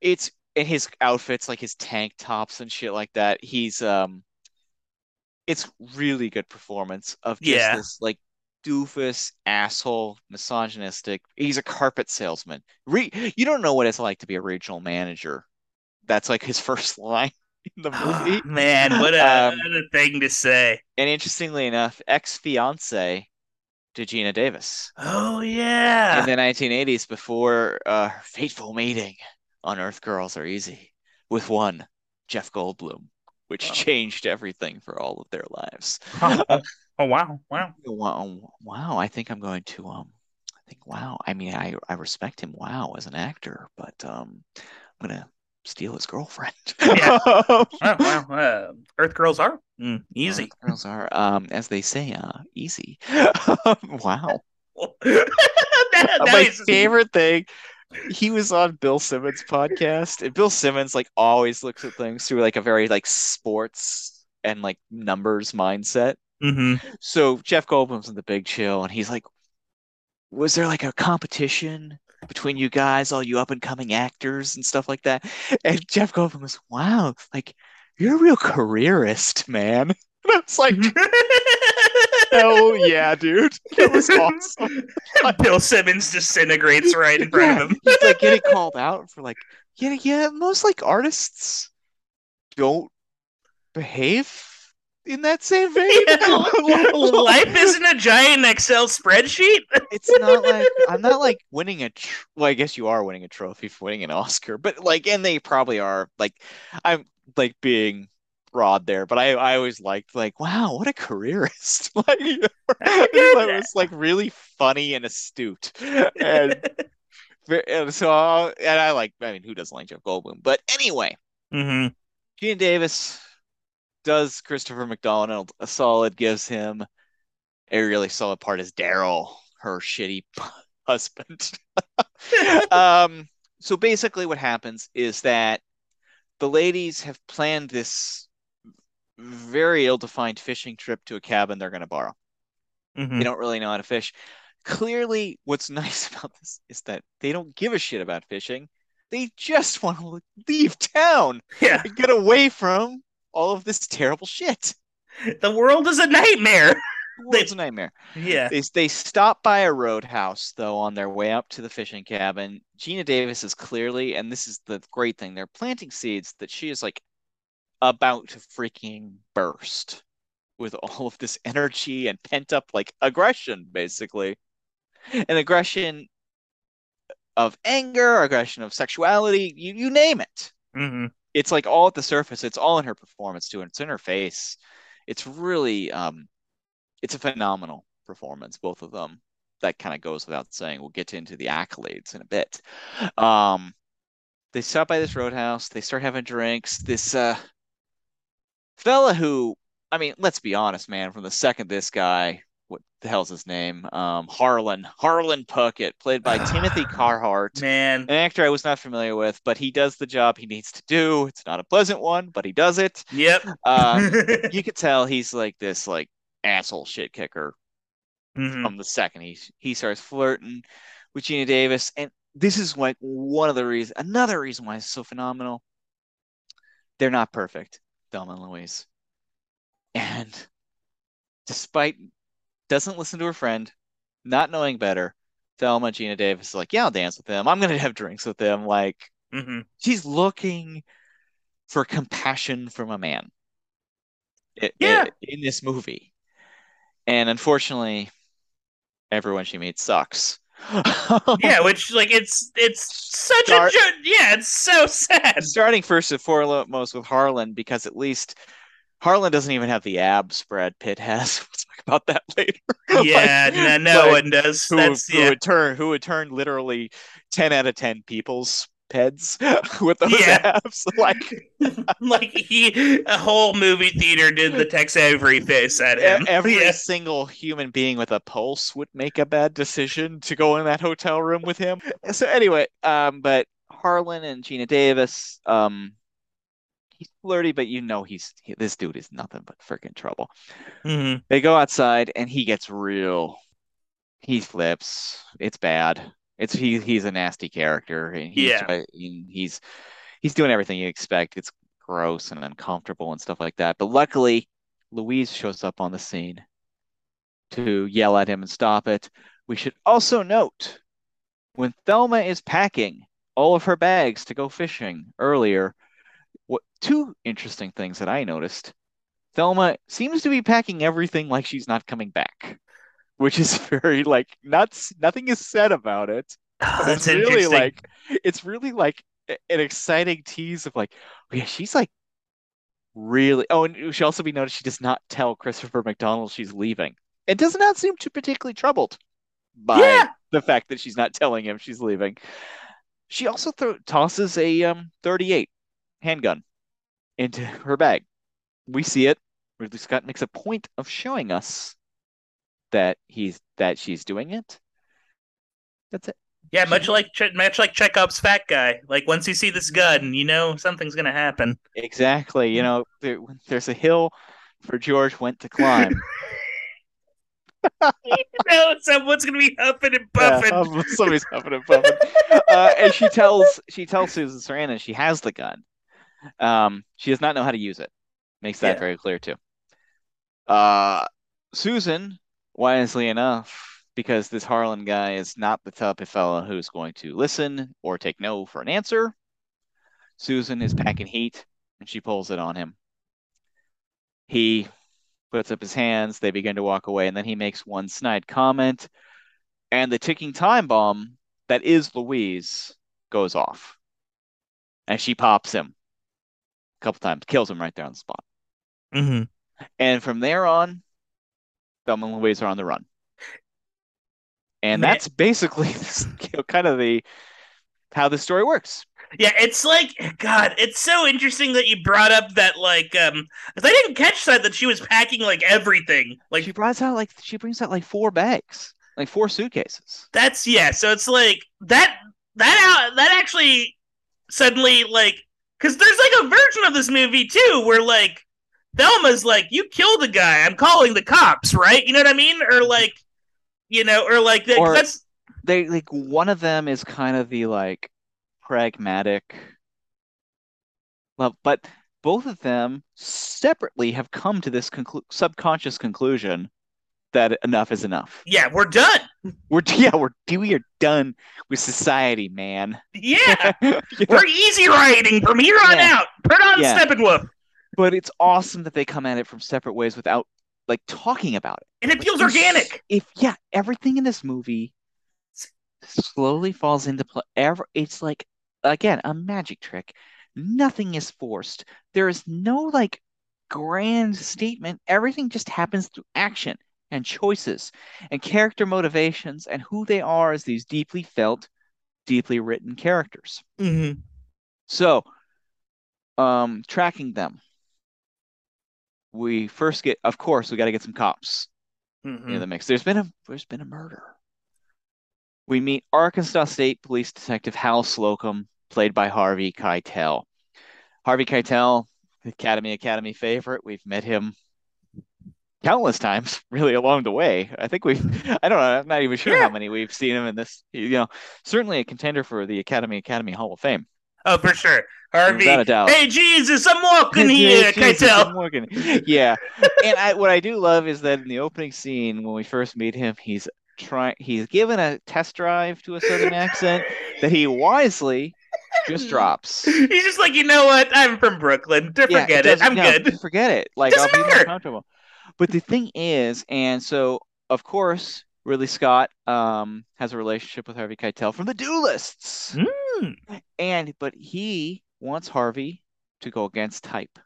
It's in his outfits, like his tank tops and shit like that. He's um, it's really good performance of just Yeah. this like doofus asshole, misogynistic. He's a carpet salesman. Re you don't know what it's like to be a regional manager. That's like his first line in the movie. Man, what a, Um, what a thing to say. And interestingly enough, ex-fiance to Geena Davis. Oh yeah. in the 1980s before uh, her fateful meeting on Earth Girls Are Easy with one, Jeff Goldblum, which Oh. changed everything for all of their lives. oh, oh, oh, wow, wow. Wow, wow, I think I'm going to um I think wow. I mean I I respect him wow as an actor, but um I'm gonna steal his girlfriend. Yeah. Wow, wow. Uh, Earth girls are mm, easy. Earth Girls are um as they say uh easy. wow. That- that my is- favorite thing he was on bill simmons podcast and bill simmons like always looks at things through like a very like sports and like numbers mindset Mhm. so jeff goldblum's in the big chill and he's like was there like a competition between you guys, all you up and coming actors and stuff like that. And Jeff Goldblum was, wow, like you're a real careerist, man. And I was like, hell yeah, dude. That was awesome. Bill Simmons disintegrates right in front Yeah, of him. he's like getting called out for like, yeah, yeah, most like artists don't behave in that same vein. Life isn't a giant Excel spreadsheet. it's not like I'm not like winning a tr- well, I guess you are winning a trophy for winning an Oscar, but like, and they probably are. Like, I'm like being broad there, but I I always liked like, wow, what a careerist! like, that was like really funny and astute, and, and so uh, and I like. I mean, who doesn't like Jeff Goldblum? But anyway, hmm Geena Davis does Christopher McDonald a solid, gives him a really solid part as Daryl, her shitty husband. um, so basically, what happens is that the ladies have planned this very ill-defined fishing trip to a cabin they're going to borrow. hmm They don't really know how to fish. Clearly, what's nice about this is that they don't give a shit about fishing. They just want to leave town Yeah, and get away from all of this terrible shit. the world is a nightmare. It's a nightmare. Yeah. They they stop by a roadhouse though on their way up to the fishing cabin. Geena Davis is clearly, and this is the great thing, they're planting seeds that she is like about to freaking burst with all of this energy and pent up like aggression, basically. An aggression of anger, aggression of sexuality, you you name it. hmm It's like all at the surface. It's all in her performance too, and it's in her face. It's really um it's a phenomenal performance, both of them. That kind of goes without saying. We'll get into the accolades in a bit. Um, they stop by this roadhouse. They start having drinks. This uh, fella who, I mean, let's be honest, man. From the second this guy, what the hell's his name? Um, Harlan, Harlan Puckett, played by Timothy Carhart, Man. an actor I was not familiar with, but he does the job he needs to do. It's not a pleasant one, but he does it. Yep. Um, you could tell he's like this, like asshole shit kicker Mhm. from the second he he starts flirting with Geena Davis, and this is like one of the reasons, another reason why it's so phenomenal. They're not perfect, Thelma and Louise, and despite doesn't listen to her friend, not knowing better, Thelma Geena Davis is like, yeah, I'll dance with him. I'm gonna have drinks with him. Like Mhm. she's looking for compassion from a man. Yeah. in this movie, and unfortunately, everyone she meets sucks. Yeah, which like it's it's such Start- a jo- yeah, it's so sad. Starting first and foremost with Harlan, because at least Harlan doesn't even have the abs Brad Pitt has. We'll talk about that later. Yeah, Like- no, no like, one does. who, That's who yeah. would turn who would turn literally 10 out of 10 people's heads with those Yeah. abs. Like like he a whole movie theater did the Tex Avery face at him. every Yeah. single human being with a pulse would make a bad decision to go in that hotel room with him. So anyway, um, but Harlan and Geena Davis, um, he's flirty, but you know he's he, this dude is nothing but freaking trouble. Mhm. They go outside and he gets real. He flips. It's bad. It's he he's a nasty character and he's Yeah. try- he's he's doing everything you expect. It's gross and uncomfortable and stuff like that. But luckily, Louise shows up on the scene to yell at him and stop it. We should also note when Thelma is packing all of her bags to go fishing earlier, what two interesting things that I noticed. Thelma seems to be packing everything like she's not coming back, which is very like nuts. Nothing is said about it. Oh, that's it's really like it's really like an exciting tease of like, oh yeah, she's like really. Oh, and she also be noted she does not tell Christopher McDonald she's leaving. It does not seem too particularly troubled by Yeah. the fact that she's not telling him she's leaving. She also throw, tosses a um 38 handgun into her bag. We see it. Ridley Scott makes a point of showing us that he's that she's doing it. That's it. Yeah, much like much like Chekhov's fat guy. Like once you see this gun, you know something's gonna happen. Exactly. You know, there, there's a hill for George went to climb. you know, someone's gonna be huffing and puffing. Yeah, somebody's huffing and puffing. Uh, and she tells she tells Susan Sarandon she has the gun. Um, she does not know how to use it. Makes that Yeah. very clear too. Uh, Susan, wisely enough, because this Harlan guy is not the type of fella who's going to listen or take no for an answer. Susan is packing heat and she pulls it on him. He puts up his hands, they begin to walk away, and then he makes one snide comment, and the ticking time bomb that is Louise goes off. And she pops him a couple times, kills him right there on the spot. Mm-hmm. And from there on, Thelma and Louise are on the run. And Man. that's basically you know, kind of the how the story works. Yeah, it's like God. It's so interesting that you brought up that like um, I didn't catch that that she was packing like everything. Like she brings out like she brings out like four bags, like four suitcases. that's yeah. So it's like that that out that actually suddenly like because there's like a version of this movie too where like Thelma's like you killed a guy. I'm calling the cops, right? You know what I mean? Or like you know, or like that, Or- that's They like one of them is kind of the like pragmatic well, but both of them separately have come to this conclu subconscious conclusion that enough is enough. yeah, we're done. We're yeah, we're we are done with society, man. Yeah, we're easy riding from here on Yeah. out. Put on Yeah. Steppenwolf. But it's awesome that they come at it from separate ways without like talking about it. And it feels Like, you organic. If yeah, everything in this movie slowly falls into play. Ever, it's like again a magic trick. Nothing is forced. There is no like grand statement. Everything just happens through action and choices and character motivations and who they are as these deeply felt, deeply written characters. Mm-hmm. So, um, tracking them. We first get, of course, we got to get some cops Mm-hmm. in the mix. There's been a there's been a murder. We meet Arkansas State Police Detective Hal Slocum, played by Harvey Keitel. Harvey Keitel, Academy Academy favorite. We've met him countless times, really along the way. I think we've I don't know, I'm not even sure Yeah. how many we've seen him in this. You know, certainly a contender for the Academy Academy Hall of Fame. Oh, for sure. Harvey. Without a doubt. Hey, Jesus, I'm walking here, Jesus, Keitel. I'm working. Yeah, and I, what I do love is that in the opening scene when we first meet him, he's trying. He's given a test drive to a southern accent that he wisely just drops. He's just like, you know what? I'm from Brooklyn. To Yeah, forget it. I'm no, good. Forget it. Like Doesn't I'll be more matter. comfortable. But the thing is, and so of course, Ridley Scott um has a relationship with Harvey Keitel from The Duelists. Mm. And but he wants Harvey to go against type.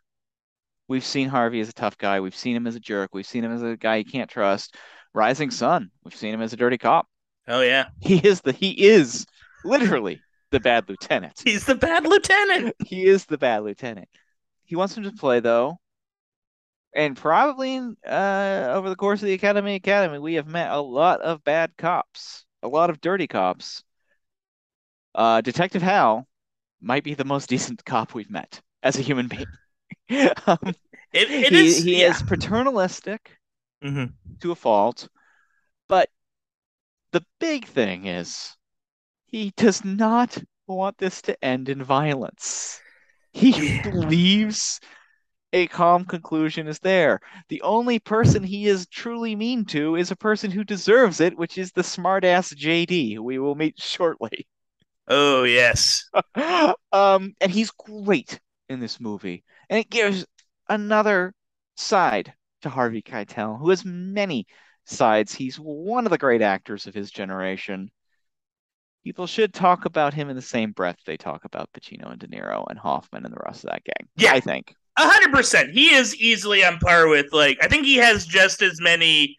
We've seen Harvey as a tough guy. We've seen him as a jerk. We've seen him as a guy you can't trust. Rising Sun. We've seen him as a dirty cop. Oh yeah, He is the he is literally the bad lieutenant. he's the bad lieutenant. He is the bad lieutenant. He wants him to play though. And probably uh, over the course of the Academy Academy, we have met a lot of bad cops, a lot of dirty cops. Uh, Detective Hal might be the most decent cop we've met as a human being. um, It, it he is. he yeah. is paternalistic Mhm. to a fault, but the big thing is he does not want this to end in violence. He Yeah. believes a calm conclusion is there. The only person he is truly mean to is a person who deserves it, which is the smartass JD, who we will meet shortly. Oh yes. Um, and he's great in this movie, and it gives another side to Harvey Keitel, who has many sides. He's one of the great actors of his generation. People should talk about him in the same breath they talk about Pacino and De Niro and Hoffman and the rest of that gang. Yeah. I think. A hundred percent. He is easily on par with like I think he has just as many,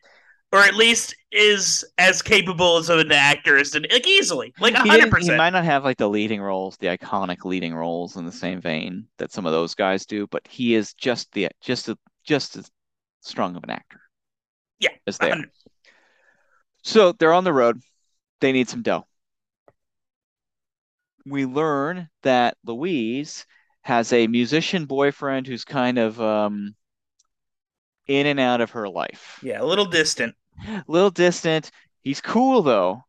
or at least is as capable as an actor as like easily like a hundred didn't- he might not have like the leading roles, the iconic leading roles in the same vein that some of those guys do, but he is just the just a, just as strong of an actor. Yeah, as they are. So they're on the road. They need some dough. We learn that Louise has a musician boyfriend who's kind of um, in and out of her life. Yeah, a little distant. a little distant. He's cool though.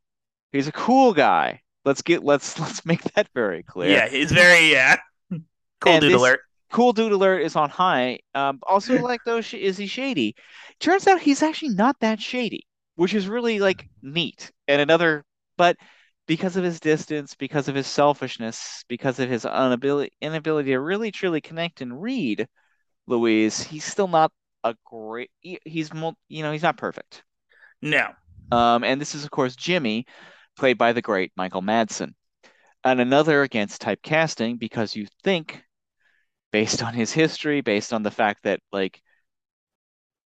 He's a cool guy. Let's get let's let's make that very clear. Yeah, he's very yeah. Cool And dude this- alert. Cool dude alert is on high. Um, also like though, is he shady? Turns out he's actually not that shady, which is really like neat. And another, but because of his distance, because of his selfishness, because of his inability inability to really truly connect and read Louise, he's still not a great. he- he's you know he's not perfect. No. Um, and this is, of course, Jimmy, played by the great Michael Madsen. And another against typecasting because you think, based on his history, based on the fact that, like,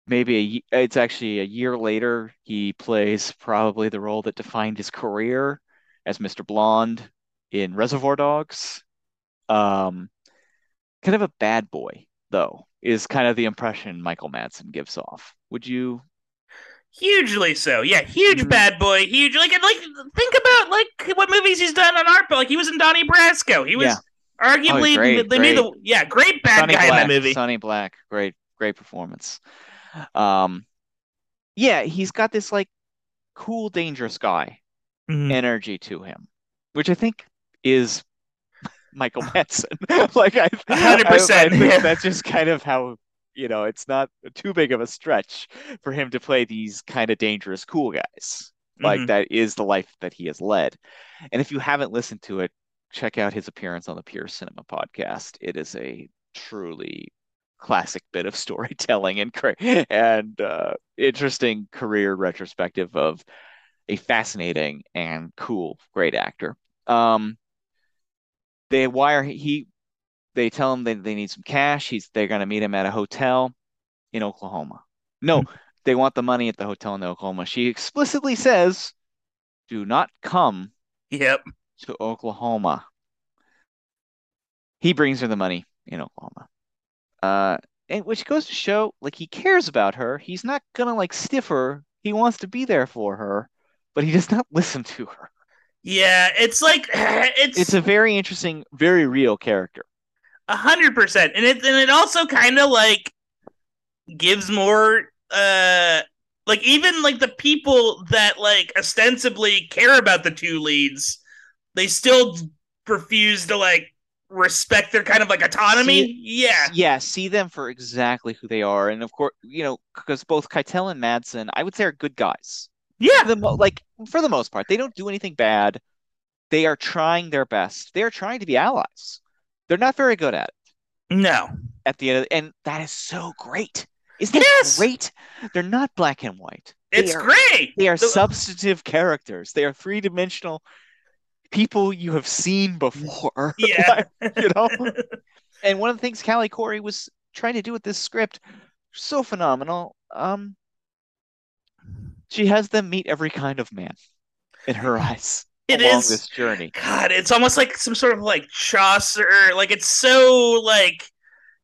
maybe a, it's actually a year later, he plays probably the role that defined his career as Mr. Blonde in Reservoir Dogs. Um, kind of a bad boy, though, is kind of the impression Michael Madsen gives off. Would you Hugely so. Yeah, huge Mhm. bad boy. Huge. Like, like think about like what movies he's done on art. Like he was in Donnie Brasco. He was Yeah. arguably Oh, great, they made the yeah great bad Sonny guy Black, in that movie. Sonny Black, great, great performance. Um, yeah, he's got this like cool, dangerous guy Mhm. energy to him, which I think is Michael Madsen. Like I, A hundred I- I percent, think yeah. that's just kind of how, you know, it's not too big of a stretch for him to play these kind of dangerous, cool guys. Like Mhm. that is the life that he has led. And if you haven't listened to it, check out his appearance on the Pure Cinema podcast. It is a truly classic bit of storytelling and and uh, interesting career retrospective of a fascinating and cool, great actor. Um, they wire he they tell him they, they need some cash. He's they're gonna meet him at a hotel in Oklahoma. No, they want the money at the hotel in Oklahoma. She explicitly says, "Do not come Yep. to Oklahoma." He brings her the money in Oklahoma. Uh, and which goes to show, like, he cares about her. He's not gonna like stiff her. He wants to be there for her, but he does not listen to her. Yeah, it's like it's It's a very interesting, very real character. A hundred percent, and it and it also kind of like gives more, uh, like even like the people that like ostensibly care about the two leads, they still refuse to like respect their kind of like autonomy. See- yeah, Yeah, see them for exactly who they are, and of course, you know, because both Keitel and Madsen, I would say, are good guys. Yeah, the mo like for the most part, they don't do anything bad. They are trying their best. They are trying to be allies. They're not very good at it no, at the end of and that is so great. Isn't that great? They're not black and white. They it's are, great. They are The- substantive characters. They are three-dimensional people you have seen before. Yeah, you know? And one of the things Callie Khouri was trying to do with this script, so phenomenal. Um, she has them meet every kind of man in her eyes It along is- this journey. God, it's almost like some sort of like Chaucer. Like it's so like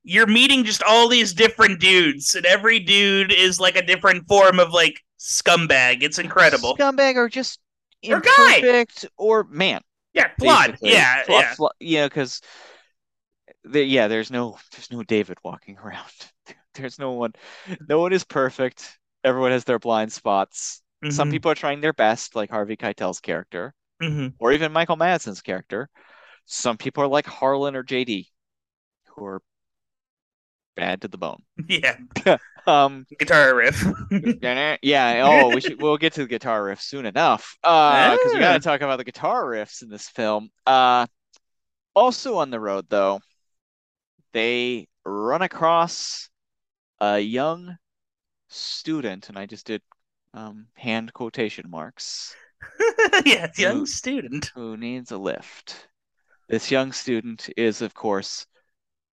you're meeting just all these different dudes, and every dude is like a different form of like scumbag. It's incredible. Scumbag or just Or guy. imperfect or man. yeah, blood. basically. Yeah, Fla- yeah. fla- yeah, because there, yeah, there's no, there's no David walking around. There's no one, no one is perfect. Everyone has their blind spots. Some Mhm, people are trying their best, like Harvey Keitel's character, mhm. or even Michael Madsen's character. Some people are like Harlan or JD, who are bad to the bone. yeah. Um, Guitar riff. yeah. Oh, we should. We'll get to the guitar riff soon enough. Uh, because we got Ah. to talk about the guitar riffs in this film. Uh, also on the road though, they run across a young student, and I just did um hand quotation marks, yeah, it's young Ooh. student. who needs a lift. This young student is, of course,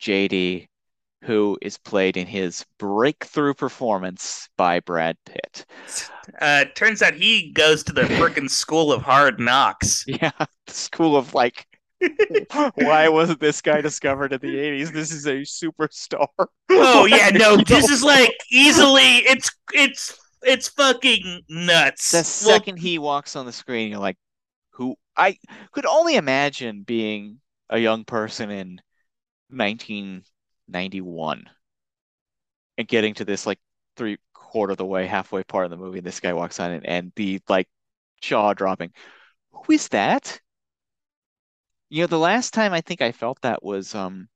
JD, who is played in his breakthrough performance by Brad Pitt. Uh, turns out he goes to the frickin' school of hard knocks. Yeah, the school of like, why wasn't this guy discovered in the 80s? This is a superstar. Oh yeah, no, this is like easily. It's it's it's fucking nuts. the Well, second he walks on the screen, you're like, who? I could only imagine being a young person in 1991 and getting to this like three quarter of the way, halfway part of the movie, and this guy walks on and, and the like jaw dropping. Who is that? You know, the last time I think I felt that was um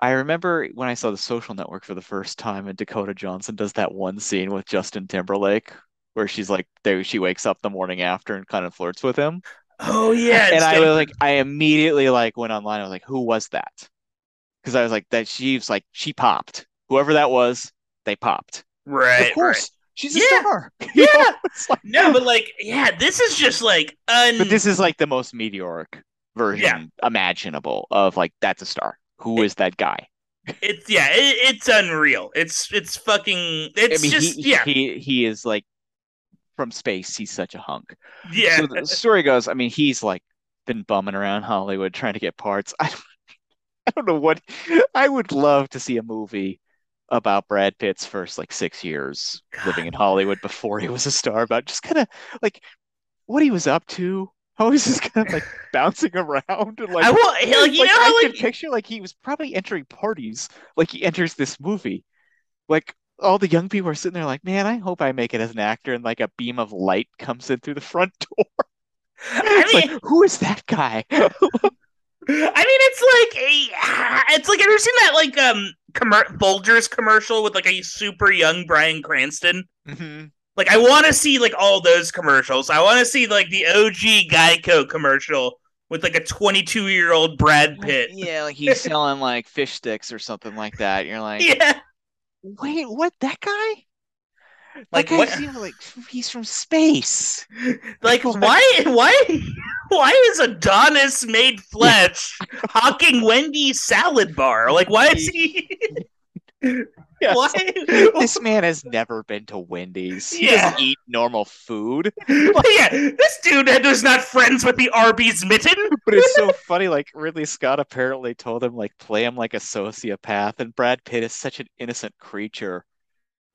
I remember when I saw The Social Network for the first time and Dakota Johnson does that one scene with Justin Timberlake where she's like there she wakes up the morning after and kind of flirts with him. Oh yeah, And I was like I immediately like went online. I was like, who was that? Because I was like that she's like she popped. Whoever that was, they popped. right, of course. right. She's a Yeah. star. Yeah. like- No, but like, yeah, this is just like un. but this is like the most meteoric version imaginable of like that's a star. Who is that guy? It's yeah, it, it's unreal. It's it's fucking. It's I mean, just he, yeah, he he is like from space. He's such a hunk. yeah. So the story goes. I mean, he's like been bumming around Hollywood trying to get parts. I don't, I don't know what. I would love to see a movie about Brad Pitt's first like six years living in Hollywood before he was a star. About just kind of like what he was up to. How he's just kind of like bouncing around and like I want like you like, know I how can like picture like he was probably entering parties like he enters this movie. Like all the young people are sitting there like, man, I hope I make it as an actor, and like a beam of light comes in through the front door. It's mean- like, who is that guy? I mean, it's like a, it's like have you ever seen that like um commer- Folgers commercial with like a super young Bryan Cranston? Mhm. Like, I want to see like all those commercials. I want to see like the OG Geico commercial with like a 22 year old Brad Pitt. Yeah, like he's selling like fish sticks or something like that. You're like, Yeah, wait, what? That guy? Like, that guy what- like he's from space. like why why why is Adonis made flesh hawking Wendy's salad bar? Like, why is he? Yes. Why? This man has never been to Wendy's. He Yeah. doesn't eat normal food. yeah, this dude is not friends with the Arby's mitten. But it's so funny. Like Ridley Scott apparently told him like play him like a sociopath, and Brad Pitt is such an innocent creature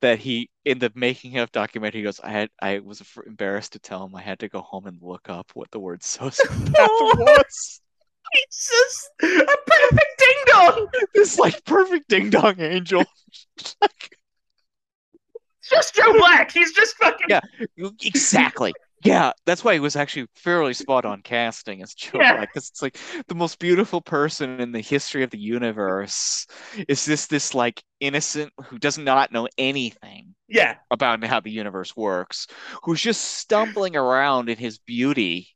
that he in the making of documentary he goes, I had I was embarrassed to tell him I had to go home and look up what the word sociopath was. He's just a perfect ding dong. This like perfect ding dong angel. Like, It's just Joe Black. He's just fucking. Yeah. exactly. Yeah, that's why he was actually fairly spot on casting as Joe Yeah. Because it's like the most beautiful person in the history of the universe is this this like innocent who does not know anything Yeah. about how the universe works, who's just stumbling around in his beauty,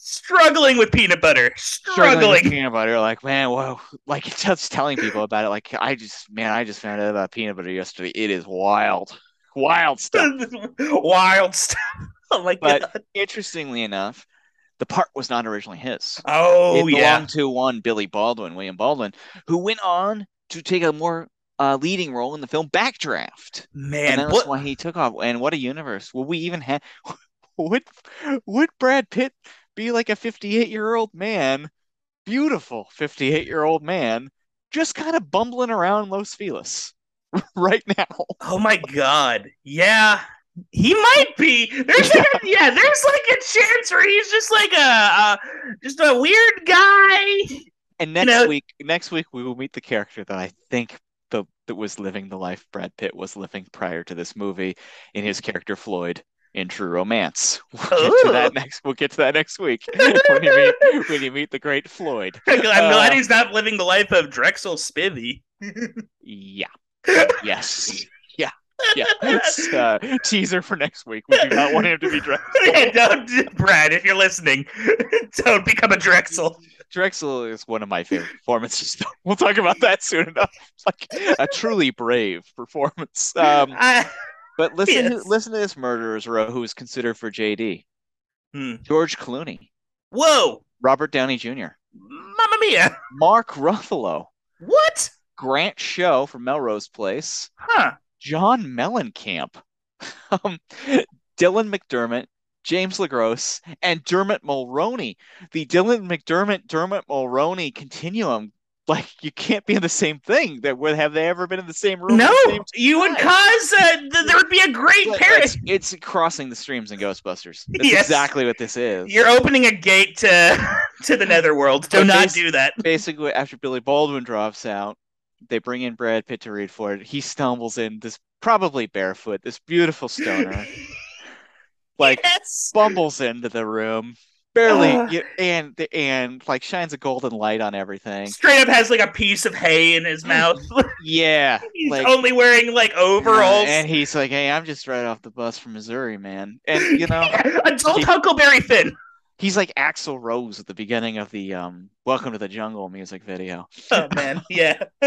Struggling with peanut butter. struggling with peanut butter. Like, man, whoa! Like just telling people about it. Like, I just, man, I just found out about peanut butter yesterday. It is wild, wild stuff. Wild stuff. Oh my But- god. Interestingly enough, the part was not originally his. Oh it yeah. belonged to one Billy Baldwin, William Baldwin, who went on to take a more uh, leading role in the film Backdraft. and Man, that's what? why he took off. And what a universe! Will we even have? Would would Brad Pitt be like a 58 year old man, beautiful 58 year old man, just kind of bumbling around Los Feliz right now? Oh my god. Yeah. He might be. There's like a, yeah. There's like a chance where he's just like a, a just a weird guy. And next know- week, next week we will meet the character that I think the that was living the life Brad Pitt was living prior to this movie in his character Floyd in True Romance. We'll get to that next. We'll get to that next week when you meet when you meet the great Floyd. I'm Uh, glad he's not living the life of Drexel Spivey. Yeah. Yes. Yeah. It's, uh, teaser for next week. We do not want him to be Drexel. Yeah, don't, Brad, if you're listening, don't become a Drexel. Drexel is one of my favorite performances. We'll talk about that soon enough. It's like a truly brave performance. Um, I, But listen, Yes. listen to this murderer's row who is considered for JD. Hmm. George Clooney, whoa, Robert Downey Jr., Mamma Mia! Mark Ruffalo, What? Grant Show from Melrose Place, Huh? John Mellencamp, um, Dylan McDermott, James LeGros, and Dermot Mulroney. The Dylan McDermott Dermot Mulroney continuum. Like you can't be in the same thing. That would have they ever been in the same room? No, same you and cause uh, th- there would be a great pair. It's, it's crossing the streams in Ghostbusters. That's Yes. exactly what this is. You're opening a gate to to the netherworld. Do But not do that. basically after Billy Baldwin drops out, they bring in Brad Pitt to read for it. He stumbles in this probably barefoot, this beautiful stoner, like yes. bumbles into the room, barely, Uh. and and like shines a golden light on everything. Straight up has like a piece of hay in his mouth. Yeah, He's like only wearing like overalls. and he's like, "Hey, I'm just right off the bus from Missouri, man." And you know, Adult he- Huckleberry Finn. He's like Axl Rose at the beginning of the um "Welcome to the Jungle" music video. Oh man, yeah.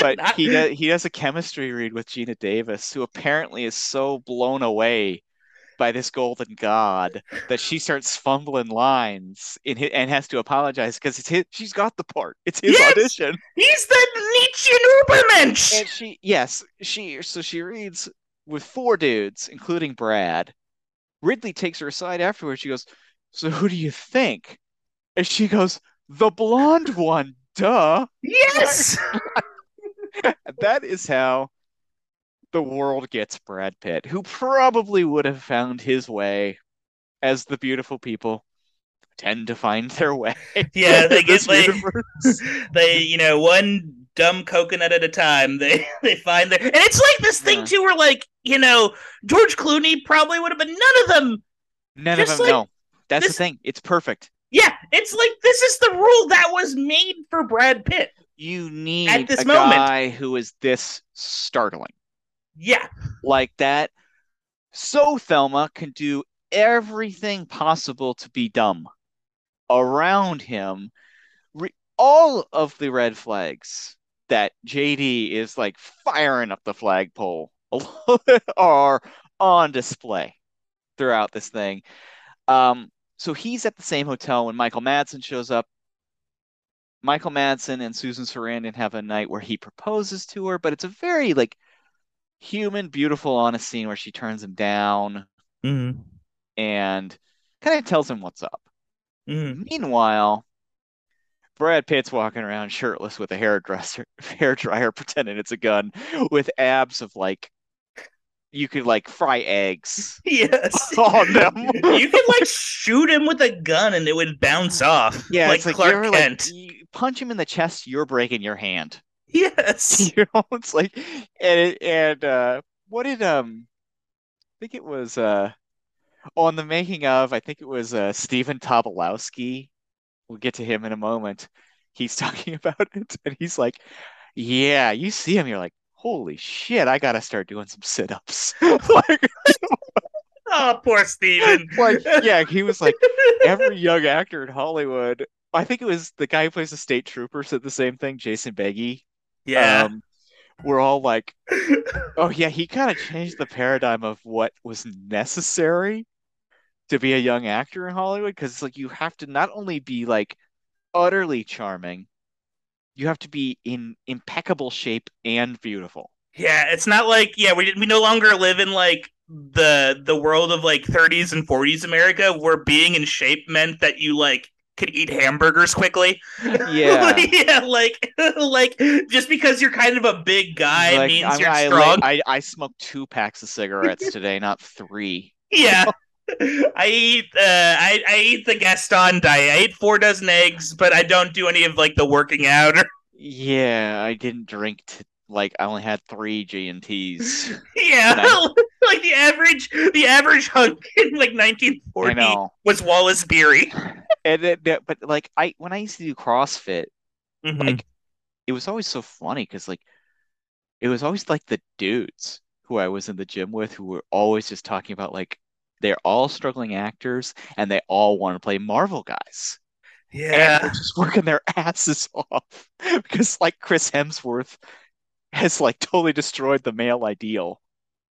but Not- he does he does a chemistry read with Geena Davis, who apparently is so blown away by this golden god that she starts fumbling lines in his, and has to apologize because it's his, she's got the part. It's his Yes! audition. He's the Nietzsche Ubermensch. And she yes, she so she reads with four dudes, including Brad. Ridley takes her aside afterwards. She goes, "So who do you think?" And she goes, "The blonde one, duh." Yes. that is how the world gets Brad Pitt, who probably would have found his way as the beautiful people tend to find their way. Yeah, they get like they, you know, one dumb coconut at a time. They they find their and it's like this thing Yeah. too, where like you know George Clooney probably would have been none of them. None of them like know. That's this- the thing. It's perfect. Yeah, it's like this is the rule that was made for Brad Pitt. You need At this a moment. guy who is this startling. Yeah, Like that. So Thelma can do everything possible to be dumb around him. Re- all of the red flags that JD is like firing up the flagpole are on display throughout this thing. Um, so he's at the same hotel when Michael Madsen shows up. Michael Madsen and Susan Sarandon have a night where he proposes to her, but it's a very like human, beautiful, honest scene where she turns him down mm-hmm. and kind of tells him what's up. Mm-hmm. Meanwhile, Brad Pitt's walking around shirtless with a hairdresser, hair dryer, pretending it's a gun, with abs of like you could like fry eggs yes. on them. you could like shoot him with a gun and it would bounce off. Yeah, like it's like Clark Kent. like punch him in the chest, you're breaking your hand. yes. You know, it's like and and uh what did um I think it was uh on the making of I think it was uh Stephen Tobolowsky. We'll get to him in a moment. He's talking about it and he's like, Yeah, you see him, you're like, holy shit, I gotta start doing some sit-ups. like Oh, poor Steven. like yeah, he was like every young actor in Hollywood. I think it was the guy who plays the state trooper said the same thing, Jason Beghe. yeah. Um, we're all like, oh yeah, he kind of changed the paradigm of what was necessary to be a young actor in Hollywood because it's like you have to not only be like utterly charming, you have to be in impeccable shape and beautiful. Yeah, it's not like yeah, we we no longer live in like the the world of like 30s and 40s America where being in shape meant that you like could eat hamburgers quickly. Yeah. yeah, like like just because you're kind of a big guy Like, means I, you're I, strong. I, I smoked two packs of cigarettes today, not three. yeah. I eat uh I, I eat the Gaston diet. I eat four dozen eggs, but I don't do any of like the working out or Yeah, I didn't drink t like I only had three G and T's. yeah. Nice. like the average the average hunk in like 1940 was Wallace Beery. And it, but like I when I used to do CrossFit, Mhm. like it was always so funny because like it was always like the dudes who I was in the gym with who were always just talking about like they're all struggling actors and they all want to play Marvel guys. And yeah. they're just working their asses off because like Chris Hemsworth has like totally destroyed the male ideal.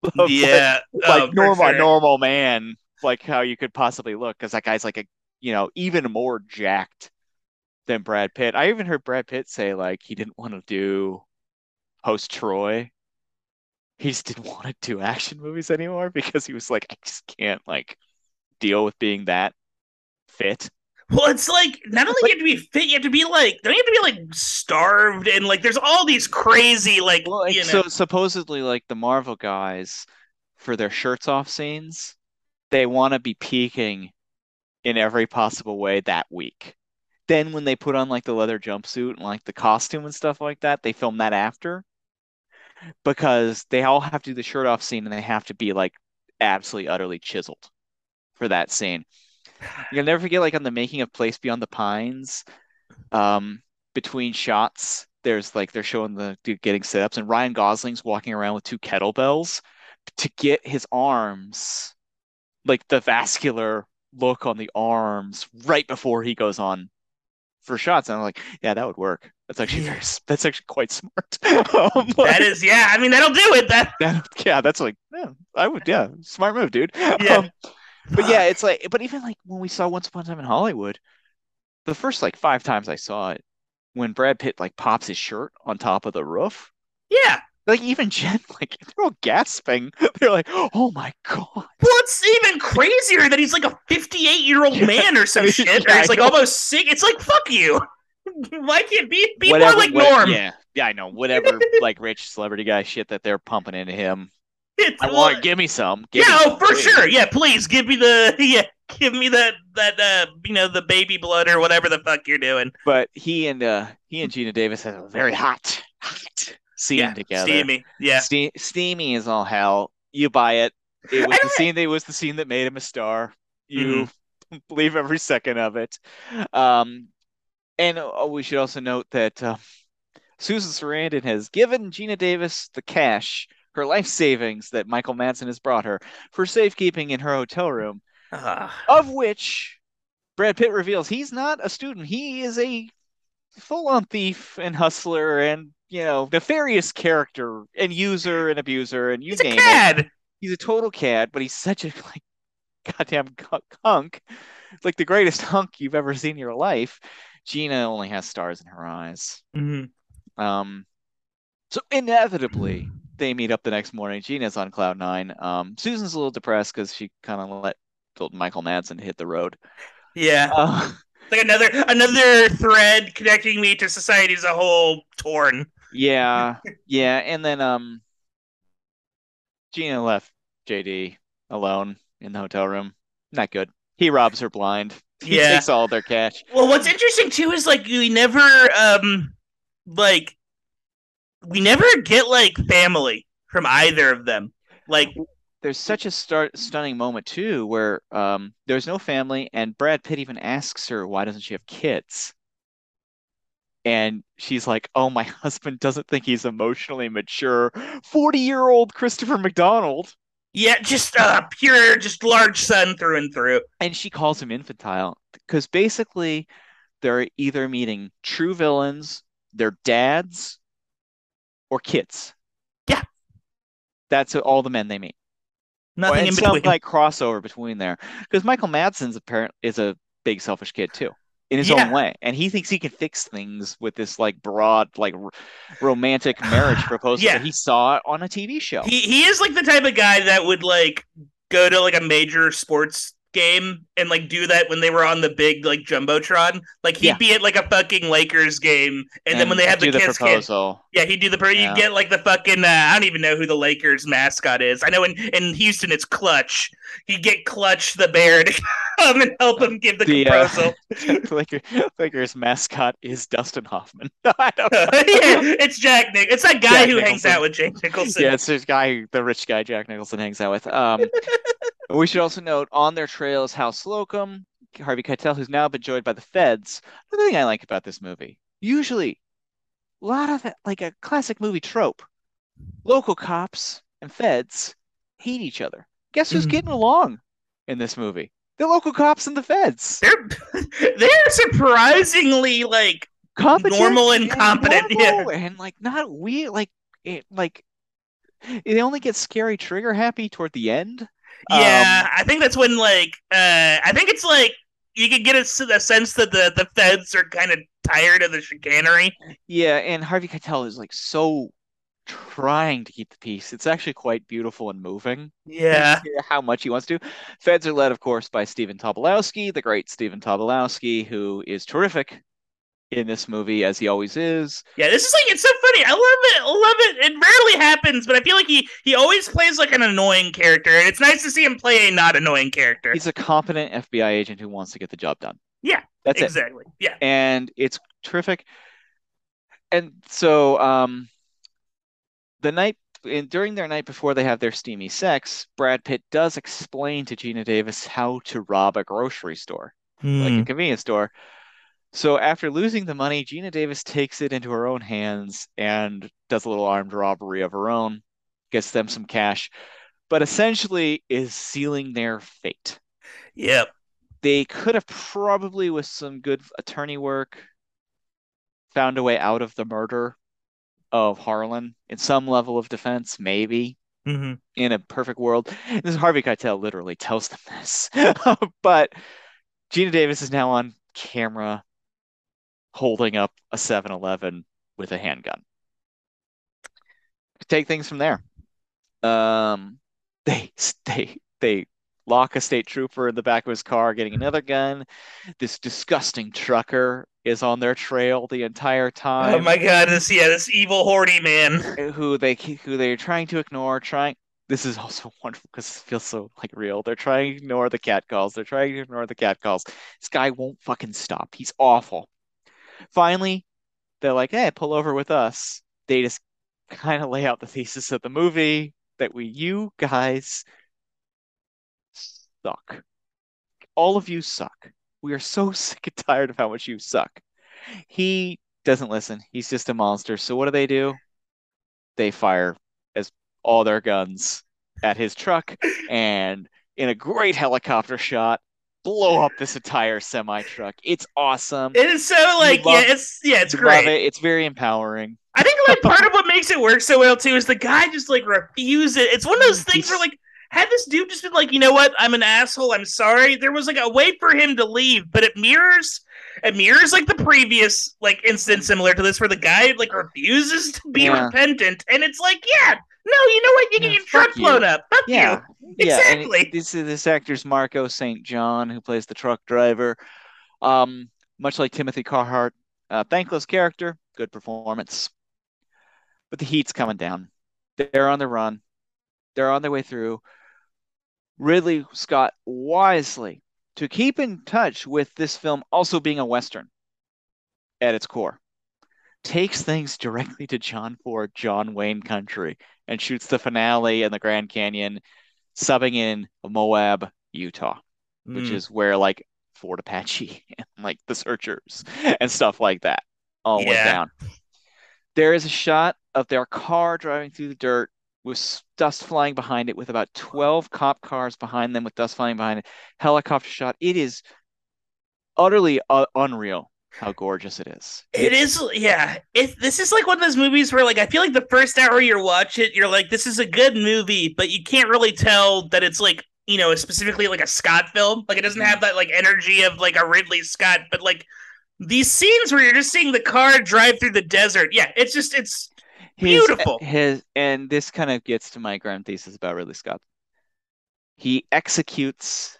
of, yeah. like oh, normal sure. normal man, like how you could possibly look, because that guy's like a you know even more jacked than Brad Pitt. I even heard Brad Pitt say like he didn't want to do host Troy. He just didn't want to do action movies anymore because he was like, I just can't like deal with being that fit. Well, it's like not only do you have to be fit, you have to be like don't you have to be like starved and like there's all these crazy like Well, like, you know so supposedly like the Marvel guys for their shirts off scenes, they want to be peaking in every possible way that week. then when they put on like the leather jumpsuit and like the costume and stuff like that, they film that after because they all have to do the shirt off scene and they have to be like absolutely utterly chiseled for that scene. You'll never forget like on the making of Place Beyond the Pines, um, between shots, there's like they're showing the dude getting sit ups and Ryan Gosling's walking around with two kettlebells to get his arms like the vascular look on the arms right before he goes on for shots. And I'm like, yeah, that would work. That's actually very, that's actually quite smart. um, that is, yeah. I mean, that'll do it. That, that yeah, that's like, yeah, I would, yeah, smart move, dude. Yeah. Um, but yeah, it's like, but even like when we saw Once Upon a Time in Hollywood, the first like five times I saw it, when Brad Pitt like pops his shirt on top of the roof. Yeah, like even Jen, like they're all gasping. They're like, "Oh my god!" Well, it's even crazier that he's like a 58 year old man or some shit. Yeah, or he's like almost sick. It's like fuck you. Why can't be be whatever, more like what, Norm? Yeah, yeah, I know. Whatever, like rich celebrity guy shit that they're pumping into him. It's, I want. Give me some. Give yeah, me oh, for please. sure. Yeah, please give me the yeah. Give me that that uh you know the baby blood or whatever the fuck you're doing. But he and uh he and Geena Davis have a very hot hot scene yeah, together. Steamy, yeah. Ste- steamy is all hell. You buy it. It was the scene that was the scene that made him a star. You mm-hmm. believe every second of it. Um, and oh, we should also note that uh, Susan Sarandon has given Geena Davis the cash, her life savings that Michael Madsen has brought her for safekeeping in her hotel room, uh. of which Brad Pitt reveals he's not a student. He is a full-on thief and hustler and you know nefarious character and user and abuser and you he's name a cad. it. He's a total cad, but he's such a like goddamn hunk. It's like the greatest hunk you've ever seen in your life. Geena only has stars in her eyes. Mm-hmm. Um, so inevitably they meet up the next morning. Geena's on cloud nine. Um, Susan's a little depressed because she kind of let Michael Madsen hit the road. Yeah. Uh, like another another thread connecting me to society as a whole torn. Yeah, yeah, and then um, Geena left JD alone in the hotel room. Not good. He robs her blind. He yeah. takes all their cash. Well, what's interesting too is like we never um like we never get like family from either of them. Like there's such a start, stunning moment too where um, there's no family and Brad Pitt even asks her why doesn't she have kids and she's like oh my husband doesn't think he's emotionally mature 40 year old Christopher McDonald yeah just uh pure just large son through and through. And she calls him infantile because basically they're either meeting true villains their dads or kids. Yeah. That's all the men they meet. Nothing in between. Some like crossover between there. Because Michael Madsen's apparent is a big selfish kid too in his yeah. own way, and he thinks he can fix things with this like broad like r- romantic marriage proposal yeah. that he saw on a TV show. He he is like the type of guy that would like go to like a major sports game and like do that when they were on the big like jumbotron. Like he'd yeah. be at like a fucking Lakers game, and, and then when they have the kids, proposal, yeah, he'd do the pro- yeah. you get like the fucking uh, I don't even know who the Lakers mascot is. I know in in Houston it's Clutch. He'd get Clutch the bear to come and help him give the, the proposal. Uh, Lakers, Lakers mascot is Dustin Hoffman. No, I don't know. yeah, it's Jack Nick. It's that guy Jack who Nicholson. hangs out with Jack Nicholson. Yeah, it's this guy, the rich guy Jack Nicholson hangs out with. Um, we should also note on their trail is House Slocumb, Harvey Keitel, who's now been joined by the feds. Another thing I like about this movie, usually a lot of like a classic movie trope. Local cops and feds hate each other. Guess who's mm. getting along in this movie? The local cops and the feds. They're they're surprisingly like Competent normal and, and competent, yeah, and like not weird, like it, like they only get scary trigger happy toward the end. Yeah, um, I think that's when like uh I think it's like you can get a, a sense that the the feds are kind of tired of the chicanery. Yeah, and Harvey Keitel is like so trying to keep the peace. It's actually quite beautiful and moving. Yeah. How much he wants to. Feds are led, of course, by Stephen Tobolowsky, the great Stephen Tobolowsky, who is terrific in this movie as he always is. Yeah, this is like it's so funny. I love it. I love it. It rarely happens, but I feel like he he always plays like an annoying character, and it's nice to see him play a not annoying character. He's a competent FBI agent who wants to get the job done. Yeah, That's it. exactly. Yeah. And it's terrific. And so um the night in, during their night before they have their steamy sex, Brad Pitt does explain to Geena Davis how to rob a grocery store, like a Hmm. convenience store. So after losing the money, Geena Davis takes it into her own hands and does a little armed robbery of her own, gets them some cash, but essentially is sealing their fate. Yep. They could have probably, with some good attorney work, found a way out of the murder of Harlan in some level of defense, maybe hmm in a perfect world. This is Harvey Keitel literally tells them this. But Geena Davis is now on camera holding up a 7-Eleven with a handgun. Take things from there. Um, they they they lock a state trooper in the back of his car getting another gun. This disgusting trucker is on their trail the entire time. Oh my god, this yeah, this evil horny man. who they who they're trying to ignore, trying this is also wonderful because it feels so like real. They're trying to ignore the cat calls. They're trying to ignore the cat calls. This guy won't fucking stop. He's awful. Finally, they're like, hey, pull over with us. They just kind of lay out the thesis of the movie that we, you guys suck. All of you suck. We are so sick and tired of how much you suck. He doesn't listen. He's just a monster. So what do they do? They fire as all their guns at his truck and in a great helicopter shot, blow up this entire semi truck. It's awesome. It is so like love- yeah, it's yeah, it's great. love it. It's very empowering. I think like part of what makes it work so well too is the guy just like refuses. It's one of those things where like had this dude just been like, you know what, I'm an asshole, I'm sorry. There was like a way for him to leave, but it mirrors it mirrors like the previous like incident similar to this where the guy like refuses to be Yeah. repentant, and it's like, yeah, no, you know what, you get your truck you. blown up. Fuck Yeah, you. yeah. Exactly. it- this this actor's Marco St. John, who plays the truck driver. Um, much like Timothy Carhart, uh, thankless character, good performance. But the heat's coming down. They're on the run. They're on their way through. Ridley Scott wisely to keep in touch with this film also being a Western at its core, takes things directly to John Ford, John Wayne country, and shoots the finale in the Grand Canyon, subbing in Moab, Utah, which Mm. is where like Fort Apache and like the Searchers and stuff like that all went Yeah. down. There is a shot of their car driving through the dirt with dust flying behind it, with about 12 cop cars behind them with dust flying behind it. Helicopter shot. It is utterly uh, unreal how gorgeous it is. It is, yeah. It, this is like one of those movies where, like, I feel like the first hour you watch it, you're like, this is a good movie, but you can't really tell that it's like, you know, specifically like a Scott film. Like, it doesn't mm-hmm. have that like energy of like a Ridley Scott, but like these scenes where you're just seeing the car drive through the desert. Yeah, it's just, it's His, Beautiful. His and this kind of gets to my grand thesis about Ridley Scott. He executes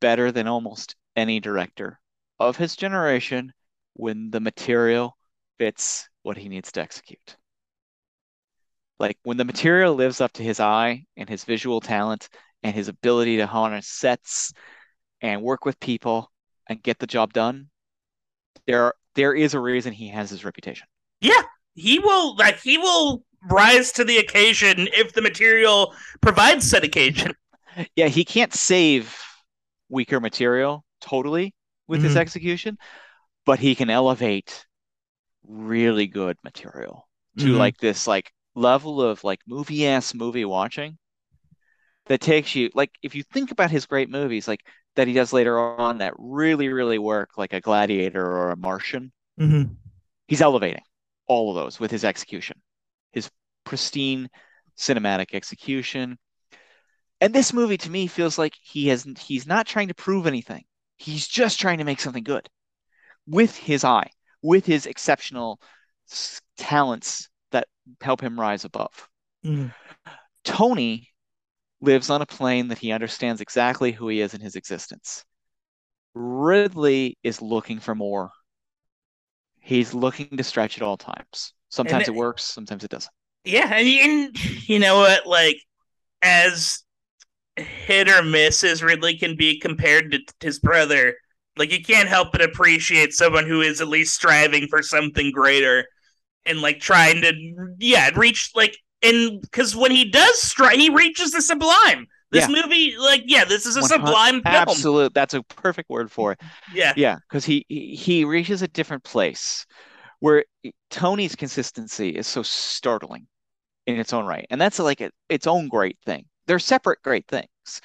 better than almost any director of his generation when the material fits what he needs to execute. Like when the material lives up to his eye and his visual talent and his ability to harness sets and work with people and get the job done, there there is a reason he has his reputation. yeah, he will, like, he will rise to the occasion if the material provides said occasion. Yeah, he can't save weaker material totally with his Mhm. execution, but he can elevate really good material to Mhm. like this like level of like movie ass movie watching that takes you like if you think about his great movies like that he does later on that really really work like a Gladiator or a Martian, Mhm. he's elevating all of those with his execution, his pristine cinematic execution. And this movie to me feels like he has he's not trying to prove anything. He's just trying to make something good with his eye, with his exceptional talents that help him rise above. Mhm. Tony lives on a plane that he understands exactly who he is in his existence. Ridley is looking for more. He's looking to stretch at all times. Sometimes And it works, sometimes it doesn't. Yeah, and, and you know what? Like, as hit or miss as Ridley can be compared to his brother, Like you can't help but appreciate someone who is at least striving for something greater and like trying to yeah reach like and because when he does strive, he reaches the sublime. This Yeah. movie, like yeah, this is a sublime film. Absolute. That's a perfect word for it. Yeah, Yeah, because he he he reaches a different place where Tony's consistency is so startling in its own right, and that's like a, its own great thing. They're separate great things,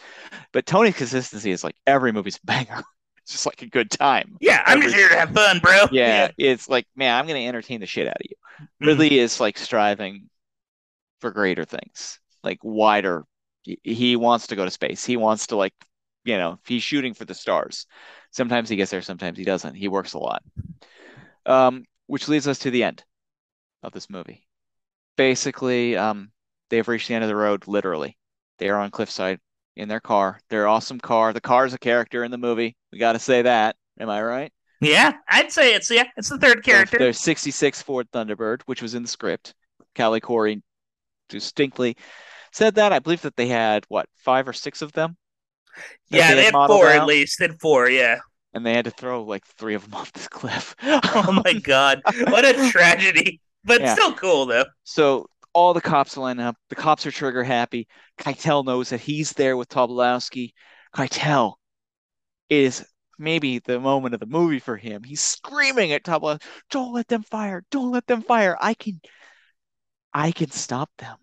but Tony's consistency is like every movie's a banger. It's just like a good time. yeah. I'm just here to have fun, bro. Yeah, it's like man, I'm gonna entertain the shit out of you. Mhm. Ridley is like striving for greater things, like wider. He, he wants to go to space. He wants to like, you know, he's shooting for the stars. Sometimes he gets there, sometimes he doesn't. He works a lot. Um, which leads us to the end of this movie. Basically, um, they've reached the end of the road, literally. They are on cliffside in their car. Their awesome car. The car is a character in the movie. We got to say that. Am I right? Yeah, I'd say it's yeah, it's the third character. There's 66 Ford Thunderbird, which was in the script. Callie Khouri distinctly said that. I believe that they had what five or six of them. yeah, they they had had four at least. They had four. Yeah. and they had to throw like three of them off this cliff. Oh my god, what a tragedy! But Yeah. still cool though. So all the cops line up. The cops are trigger happy. Keitel knows that he's there with Tobolowsky. Keitel is maybe the moment of the movie for him. He's screaming at Tobolowsky, "Don't let them fire! Don't let them fire! I can, I can stop them.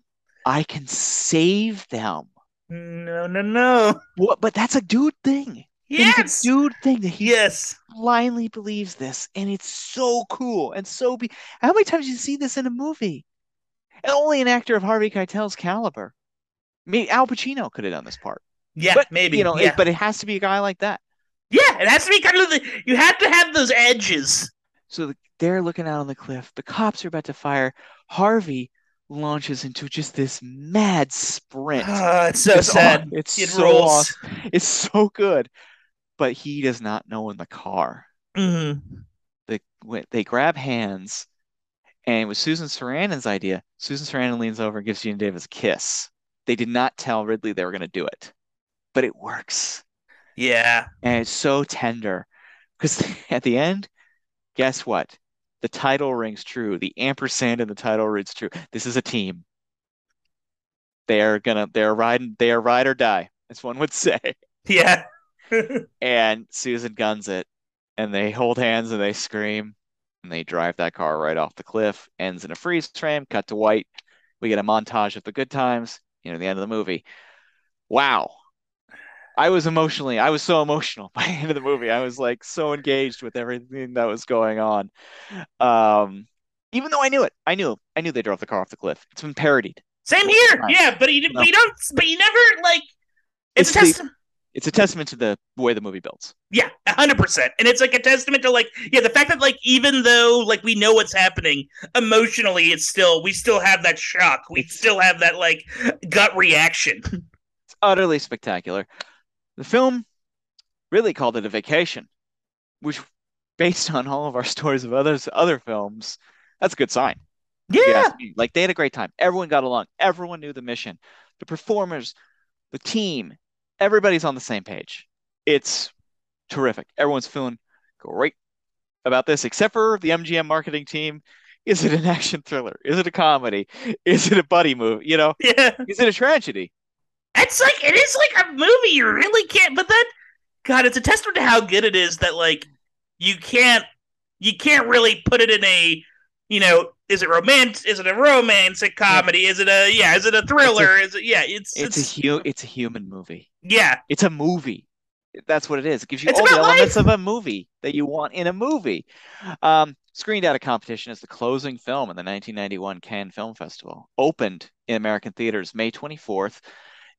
I can save them." No, no, no. What? But that's a dude thing. Yes. a dude thing that he Yes. blindly believes this, and it's so cool and so be. How many times you see this in a movie? And only an actor of Harvey Keitel's caliber. Maybe Al Pacino could have done this part, Yeah, but maybe. you know, yeah. it, but it has to be a guy like that. yeah, it has to be kind of the. You have to have those edges. So the, they're looking out on the cliff. The cops are about to fire. Harvey launches into just this mad sprint. Ah, it's so It's sad. aw- It's It so awesome. It's so good, but he does not know in the car. Mhm. they they grab hands, and it was Susan Sarandon's idea. Susan Sarandon leans over and gives Geena Davis a kiss. They did not tell Ridley they were going to do it, but it works, Yeah. and it's so tender because at the end, guess what? The title rings true. The ampersand in the title rings true. This is a team. They are gonna. They're riding. They are ride or die, as one would say. Yeah. And Susan guns it, and they hold hands and they scream, and they drive that car right off the cliff. Ends in a freeze frame. Cut to white. We get a montage of the good times. You know, the end of the movie. Wow. I was emotionally, I was so emotional by the end of the movie. I was like so engaged with everything that was going on. Um, even though I knew it, I knew, I knew they drove the car off the cliff. It's been parodied. Same here. Yeah, but you, No. but you don't. But you never like. It's, It's a the- testament. It's a testament to the way the movie builds. Yeah, hundred percent. And it's like a testament to like, yeah, the fact that like even though like we know what's happening emotionally, it's still we still have that shock. We still have that like gut reaction. It's utterly spectacular. The film really called it a vacation, which, based on all of our stories of others, other films, that's a good sign. Yeah. Like they had a great time. Everyone got along. Everyone knew the mission. The performers, the team, everybody's on the same page. It's terrific. Everyone's feeling great about this, except for the MGM marketing team. Is it an action thriller? Is it a comedy? Is it a buddy movie? You know, yeah. is it a tragedy? It's like it is like a movie. You really can't. But then, God, it's a testament to how good it is that like you can't you can't really put it in a you know is it romantic? Is it a romantic comedy? Is it a yeah? Is it a thriller? is it yeah? It's It's it's, a hu it's a human movie. yeah. It's a movie. That's what it is. It gives you It's all the elements life. of a movie that you want in a movie. Um, screened out of competition as the closing film in the 1991 Cannes Film Festival. Opened in American theaters May 24th,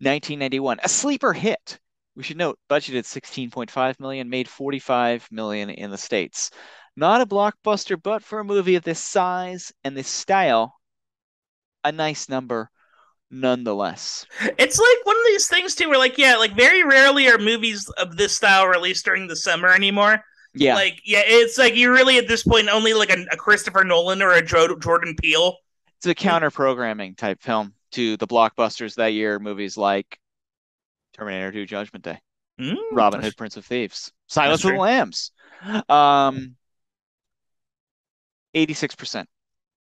1991. A sleeper hit. We should note, budgeted 16.5 million, made 45 million in the States. Not a blockbuster, but for a movie of this size and this style, a nice number nonetheless. It's like one of these things too, where like yeah, like very rarely are movies of this style released during the summer anymore. Yeah. Like yeah, it's like you really at this point only like a, a Christopher Nolan or a Jo- Jordan Peele. it's a counter programming type film to the blockbusters that year, movies like Terminator 2 Judgment Day. Mm. Robin Hood, Prince of Thieves, Silence of the Lambs. Um, 86%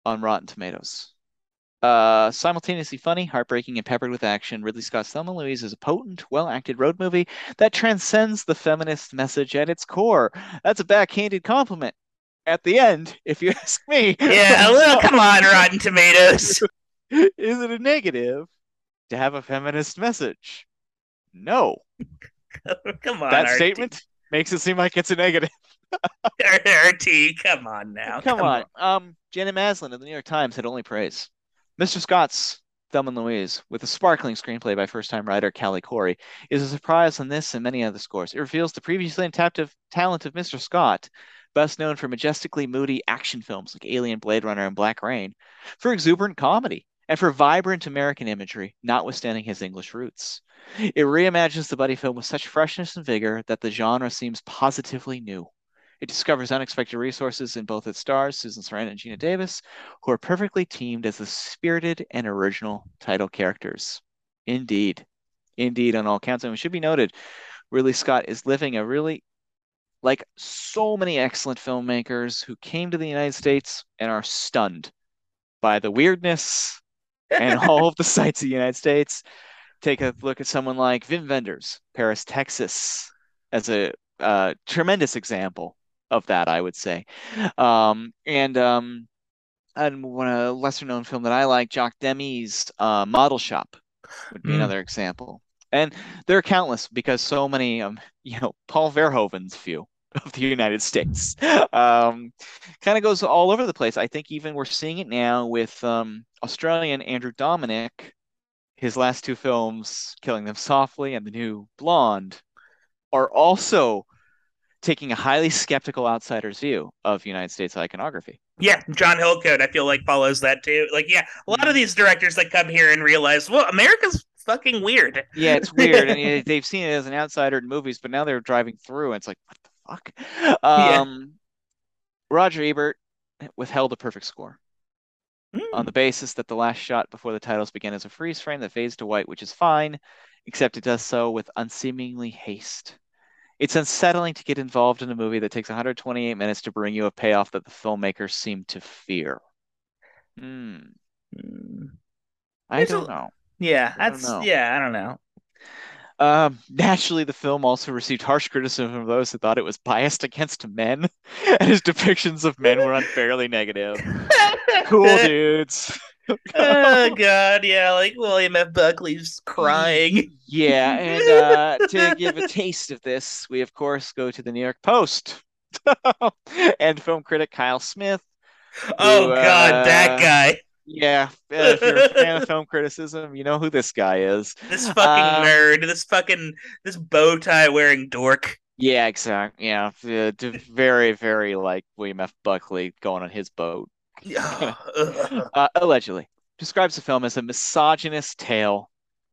on Rotten Tomatoes. Uh, simultaneously funny, heartbreaking, and peppered with action, Ridley Scott's Thelma Louise is a potent, well-acted road movie that transcends the feminist message at its core. That's a backhanded compliment. At the end, if you ask me. Yeah, well, come on, Rotten Tomatoes. is it a negative to have a feminist message? No. come on. That statement makes it seem like it's a negative. RT, come on now. Come, on. Um, Janet Maslin of the New York Times had only praise. Mr. Scott's Thelma and Louise, with a sparkling screenplay by first-time writer Callie Khouri, is a surprise on this and many other scores. It reveals the previously untapped of- talent of Mr. Scott, best known for majestically moody action films like Alien, Blade Runner, and Black Rain, for exuberant comedy, and for vibrant American imagery, notwithstanding his English roots. It reimagines the buddy film with such freshness and vigor that the genre seems positively new. It discovers unexpected resources in both its stars, Susan Sarandon and Geena Davis, who are perfectly teamed as the spirited and original title characters. Indeed. Indeed, on all counts. And it should be noted, Ridley Scott is living a really, like so many excellent filmmakers who came to the United States and are stunned by the weirdness and all of the sights of the United States. Take a look at someone like Wim Wenders, Paris, Texas, as a uh, tremendous example of that, I would say. Um, and um, and one a lesser known film that I like, Jacques Demy's uh, Model Shop, would be Mm. another example. And there are countless because so many, um, you know, Paul Verhoeven's view of the United States um, kind of goes all over the place. I think even we're seeing it now with um, Australian Andrew Dominik, his last two films, Killing Them Softly and The New Blonde, are also taking a highly skeptical outsider's view of United States iconography. Yeah, John Hillcoat, I feel like follows that too. Like, yeah, a lot of these directors that come here and realize, well, America's fucking weird. Yeah, it's weird, and they've seen it as an outsider in movies, but now they're driving through, and it's like, what the fuck? Yeah. Um, Roger Ebert withheld a perfect score on the basis that the last shot before the titles begin is a freeze frame that fades to white, which is fine, except it does so with unseemingly haste. It's unsettling to get involved in a movie that takes 128 minutes to bring you a payoff that the filmmakers seem to fear. Hmm. Mm. I There's don't know. Yeah, I don't that's know. yeah, I don't know. Um, naturally, the film also received harsh criticism from those who thought it was biased against men, and his depictions of men were unfairly negative. Cool dudes. Oh god, yeah, like William F. Buckley's crying. Yeah, and uh, to give a taste of this, we of course go to the New York Post and film critic Kyle Smith. Oh who, god, that uh, guy. Yeah, if you're a fan of film criticism, you know who this guy is. This fucking um, nerd, this fucking this bow tie wearing dork. Yeah, exactly. Yeah, uh, very, very like William F. Buckley going on his boat. Uh, allegedly describes the film as a misogynist tale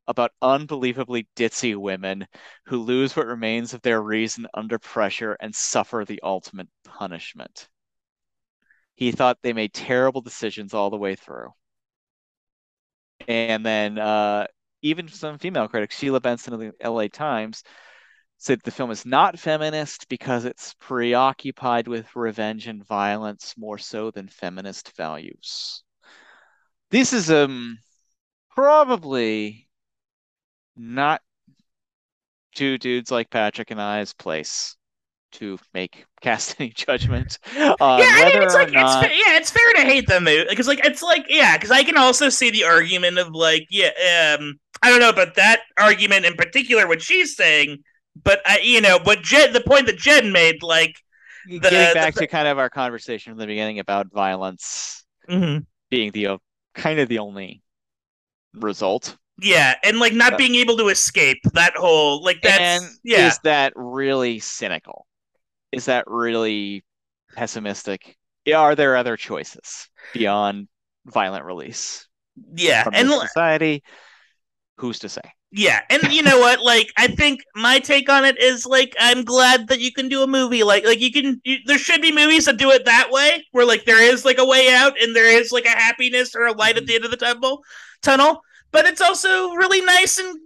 about unbelievably ditzy women who lose what remains of their reason under pressure and suffer the ultimate punishment. He thought they made terrible decisions all the way through. And then uh, even some female critics, Sheila Benson of the LA Times, said the film is not feminist because it's preoccupied with revenge and violence more so than feminist values. This is um probably not two dudes like Patrick and I's place to make cast any judgment yeah, I mean, it's like it's not. fa- yeah, it's fair to hate the movie because like it's like yeah, because I can also see the argument of like yeah, um, I don't know about that argument in particular what she's saying, but I you know what Jen the point that Jen made like the- Getting back the- to kind of our conversation from the beginning about violence mm-hmm. being the kind of the only result. yeah, and like not being able to escape that whole like that's yeah is that really cynical? Is that really pessimistic? Are there other choices beyond violent release yeah and society? Who's to say? Yeah, and you know what? Like, I think my take on it is like, I'm glad that you can do a movie like, like you can. You, there should be movies that do it that way, where like there is like a way out and there is like a happiness or a light at mm-hmm. the end of the tunnel. Tunnel, but it's also really nice and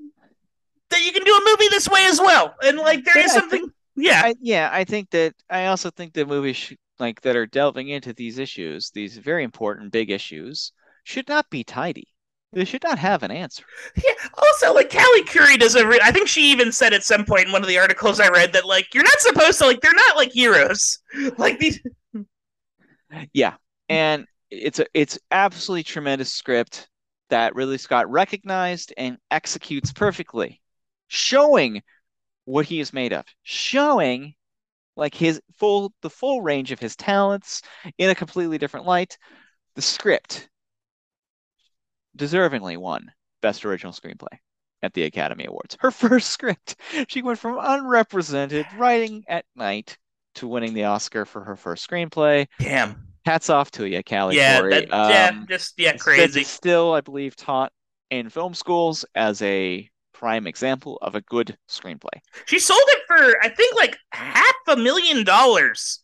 that you can do a movie this way as well. And like there is Yeah, I something yeah. I, yeah, I think that I also think that movies sh like that are delving into these issues, these very important big issues, should not be tidy. They should not have an answer. Yeah. Also, like Callie Khouri does a. Re- I think she even said at some point in one of the articles I read that like you're not supposed to like they're not like heroes. Like these. Yeah, and it's a it's absolutely tremendous script that Ridley Scott recognized and executes perfectly, showing what he is made of, showing like his full the full range of his talents in a completely different light. The script deservingly won Best Original Screenplay at the Academy Awards. Her first script. She went from unrepresented writing at night to winning the Oscar for her first screenplay. Damn. Hats off to you, Callie Yeah. Khouri. That, yeah. Um, Just yeah. Crazy. still, I believe, taught in film schools as a prime example of a good screenplay. She sold it for I think like half a million dollars.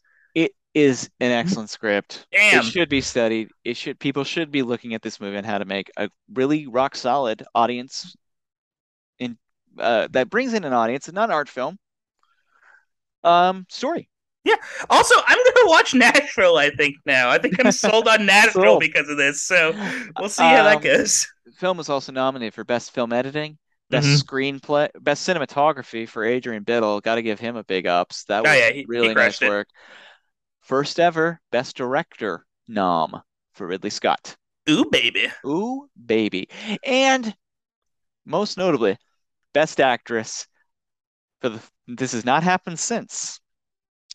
Is an excellent script. Damn. It should be studied. It should people should be looking at this movie and how to make a really rock solid audience in uh, that brings in an audience and not an art film um story. Yeah. Also, I'm gonna watch Nashville. I think now. I think I'm sold on Nashville Sold. because of this. So we'll see how that Um, goes. The film was also nominated for best film editing, best Mhm. screenplay, best cinematography for Adrian Biddle. Got to give him a big ups. That Oh, was yeah, he- he really nice it. work. First ever best director nom for Ridley Scott. Ooh, baby. Ooh, baby. And most notably, best actress for the this has not happened since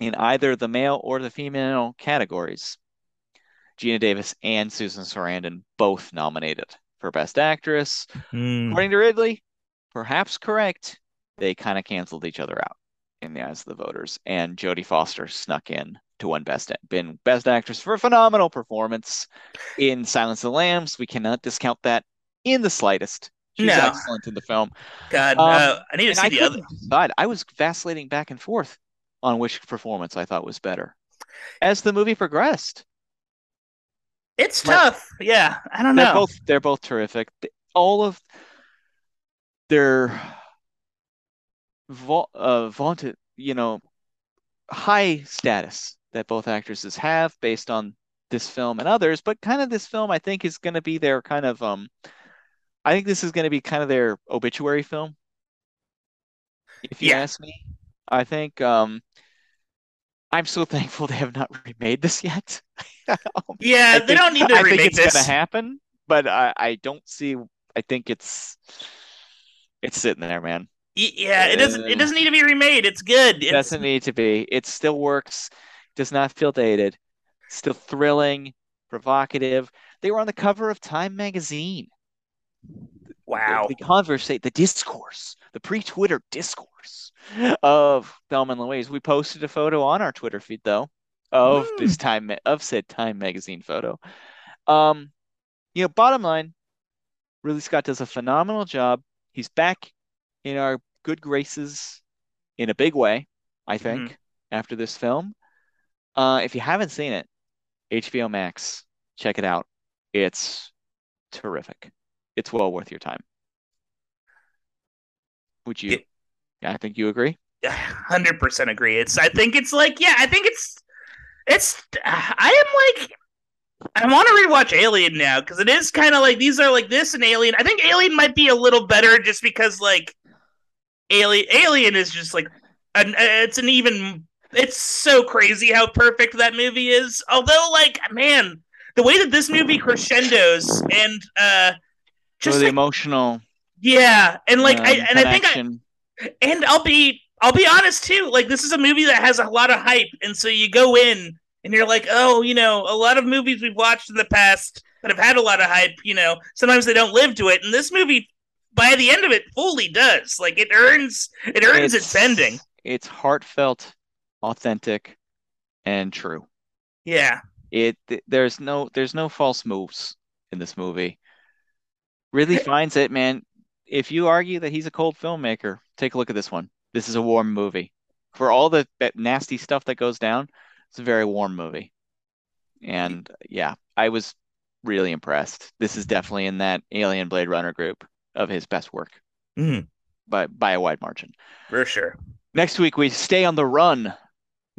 in either the male or the female categories. Geena Davis and Susan Sarandon both nominated for best actress. Hmm. According to Ridley, perhaps correct, they kind of canceled each other out in the eyes of the voters, and Jodie Foster snuck in to win best been best actress for a phenomenal performance in Silence of the Lambs. We cannot discount that in the slightest. She's No. excellent in the film. God, Um, uh, I need to see I the other. decide. I was vacillating back and forth on which performance I thought was better. As the movie progressed, It's tough. Yeah, I don't they're know. both they're both terrific. All of their va uh, vaunted, you know, high status that both actresses have based on this film and others, but kind of this film I think is going to be their kind of um I think this is going to be kind of their obituary film. If you Yeah. ask me, I think um I'm so thankful they have not remade this yet. yeah, I they don't need to I think remake it's this. gonna happen, but I, I don't see. I think it's it's sitting there, man. Yeah, it doesn't. It Uh, doesn't need to be remade. It's good. It doesn't need to be. It still works. Does not feel dated. Still thrilling, provocative. They were on the cover of Time magazine. wow. The conversation, the discourse, the pre-Twitter discourse of Thelma and Louise. We posted a photo on our Twitter feed though of Hmm. this time of said Time magazine photo. Um, you know, bottom line, Ridley Scott does a phenomenal job. He's back in our good graces in a big way, I think, after this film. Uh, if you haven't seen it, HBO Max, check it out. It's terrific. It's well worth your time. Would you? Yeah. I think you agree. Hundred percent agree. It's. I think it's like. Yeah, I think it's. It's. I am like. I want to rewatch Alien now because it is kind of like these are like this and Alien. I think Alien might be a little better just because like Alien. Alien is just like an. It's an even. It's so crazy how perfect that movie is. Although, like, man, the way that this movie crescendos and uh, So just the like, emotional yeah, and like I um, and I think I, and I'll be I'll be honest too. Like this is a movie that has a lot of hype, and so you go in and you're like, oh, you know, a lot of movies we've watched in the past that have had a lot of hype, you know, sometimes they don't live to it, and this movie, by the end of it, fully does. Like it earns it earns its, ending. It's heartfelt, authentic, and true. Yeah, It th- there's no there's no false moves in this movie. Really finds it, man. If you argue that he's a cold filmmaker, take a look at this one. This is a warm movie. For all the nasty stuff that goes down, it's a very warm movie. And yeah, I was really impressed. This is definitely in that Alien Blade Runner group of his best work. Mhm. by by a wide margin. For sure. Next week we stay on the run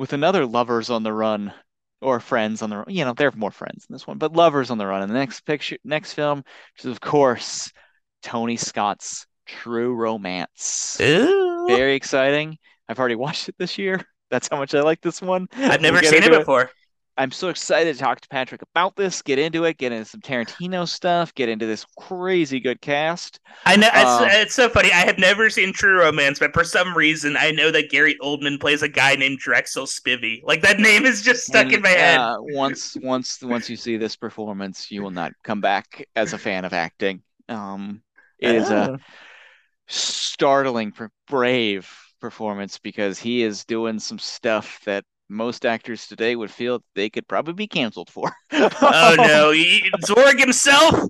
with another lovers on the run or friends on the run. You know, they're more friends in this one, but lovers on the run. And the next picture, next film, which is of course Tony Scott's True Romance. Ooh. Very exciting. I've already watched it this year. That's how much I like this one. I've never seen it before. I'm so excited to talk to Patrick about this, get into it, get into some Tarantino stuff, get into this crazy good cast. I know Um, it's, it's so funny. I have never seen True Romance, but for some reason, I know that Gary Oldman plays a guy named Drexl Spivey. Like that name is just stuck And, in my head. uh, once, once, once you see this performance, you will not come back as a fan of acting. Um, it is a Oh. startling, brave performance because he is doing some stuff that most actors today would feel they could probably be canceled for. oh no, he, Zorg himself.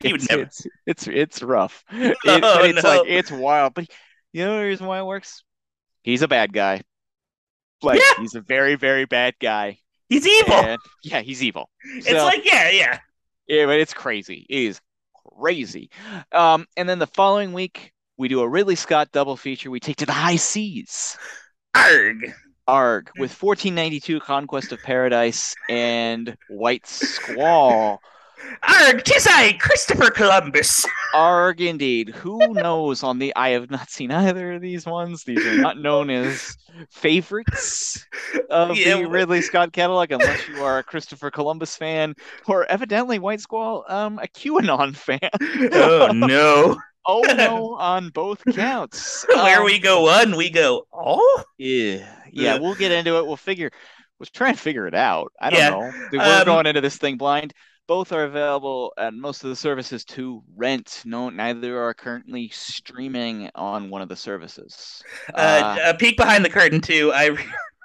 He would it's, never. It's, it's it's rough. It- Oh, it's no. like it's wild, but you know the reason why it works? He's a bad guy. Like Yeah. he's a very very bad guy. He's evil. And yeah, he's evil. it's like yeah, yeah. Yeah, but it's crazy. It is crazy. Um, and then the following week we do a Ridley Scott double feature. We take to the high seas. Arg. Arg with 1492 Conquest of Paradise and White Squall. Arg. Tis I, Christopher Columbus. Arg indeed. Who knows on the I have not seen either of these ones. These are not known as favorites of Yeah, the Ridley Scott catalog unless you are a Christopher Columbus fan or evidently White Squall um a QAnon fan. oh no. oh no on both counts. Where Um, we go one, we go all. Yeah. Yeah, Yeah. we'll get into it. We'll figure we'll try and figure it out. I don't Yeah. know. We're Um, going into this thing blind. Both are available at most of the services to rent. No, neither are currently streaming on one of the services. Uh, a peek behind the curtain too. I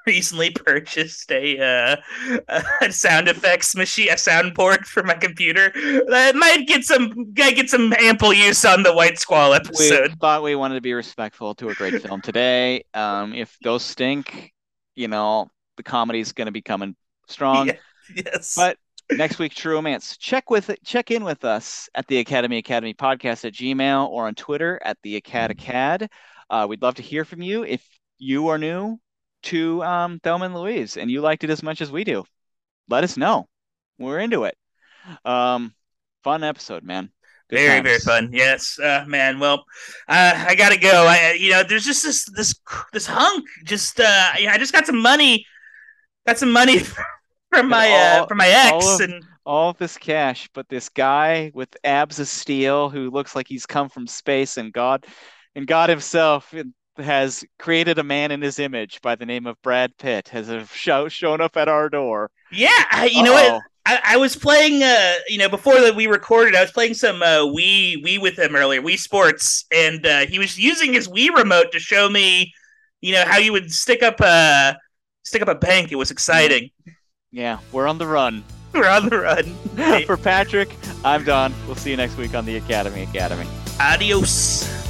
recently purchased a, uh, a sound effects machine, a soundboard for my computer. That might get some, might get some ample use on the White Squall episode. we thought we wanted to be respectful to a great film today. Um, if those stink, you know, the comedy's going to be coming strong. Yeah, yes, But next week, True Romance. Check with check in with us at the Academy Academy Podcast at Gmail or on Twitter at the Acad Acad. Uh, we'd love to hear from you if you are new to um, Thelma and Louise and you liked it as much as we do. Let us know. We're into it. Um, fun episode, man. Good very very fun. Yes, uh, man. Well, uh, I gotta go. I, you know, there's just this this this hunk. Just, uh, yeah, I just got some money. Got some money from my uh, from my ex, all of- and All of this cash, but this guy with abs of steel who looks like he's come from space and God and God himself has created a man in his image by the name of Brad Pitt has show, shown up at our door. yeah, I, you know what? I, I was playing, uh, you know, before that we recorded, I was playing some uh, Wii Wii with him earlier, Wii Sports, and uh, he was using his Wii remote to show me, you know, how you would stick up a stick up a bank. It was exciting. Yeah, we're on the run. We're on the run. For Patrick, I'm Don. We'll see you next week on the Academy Academy. adios.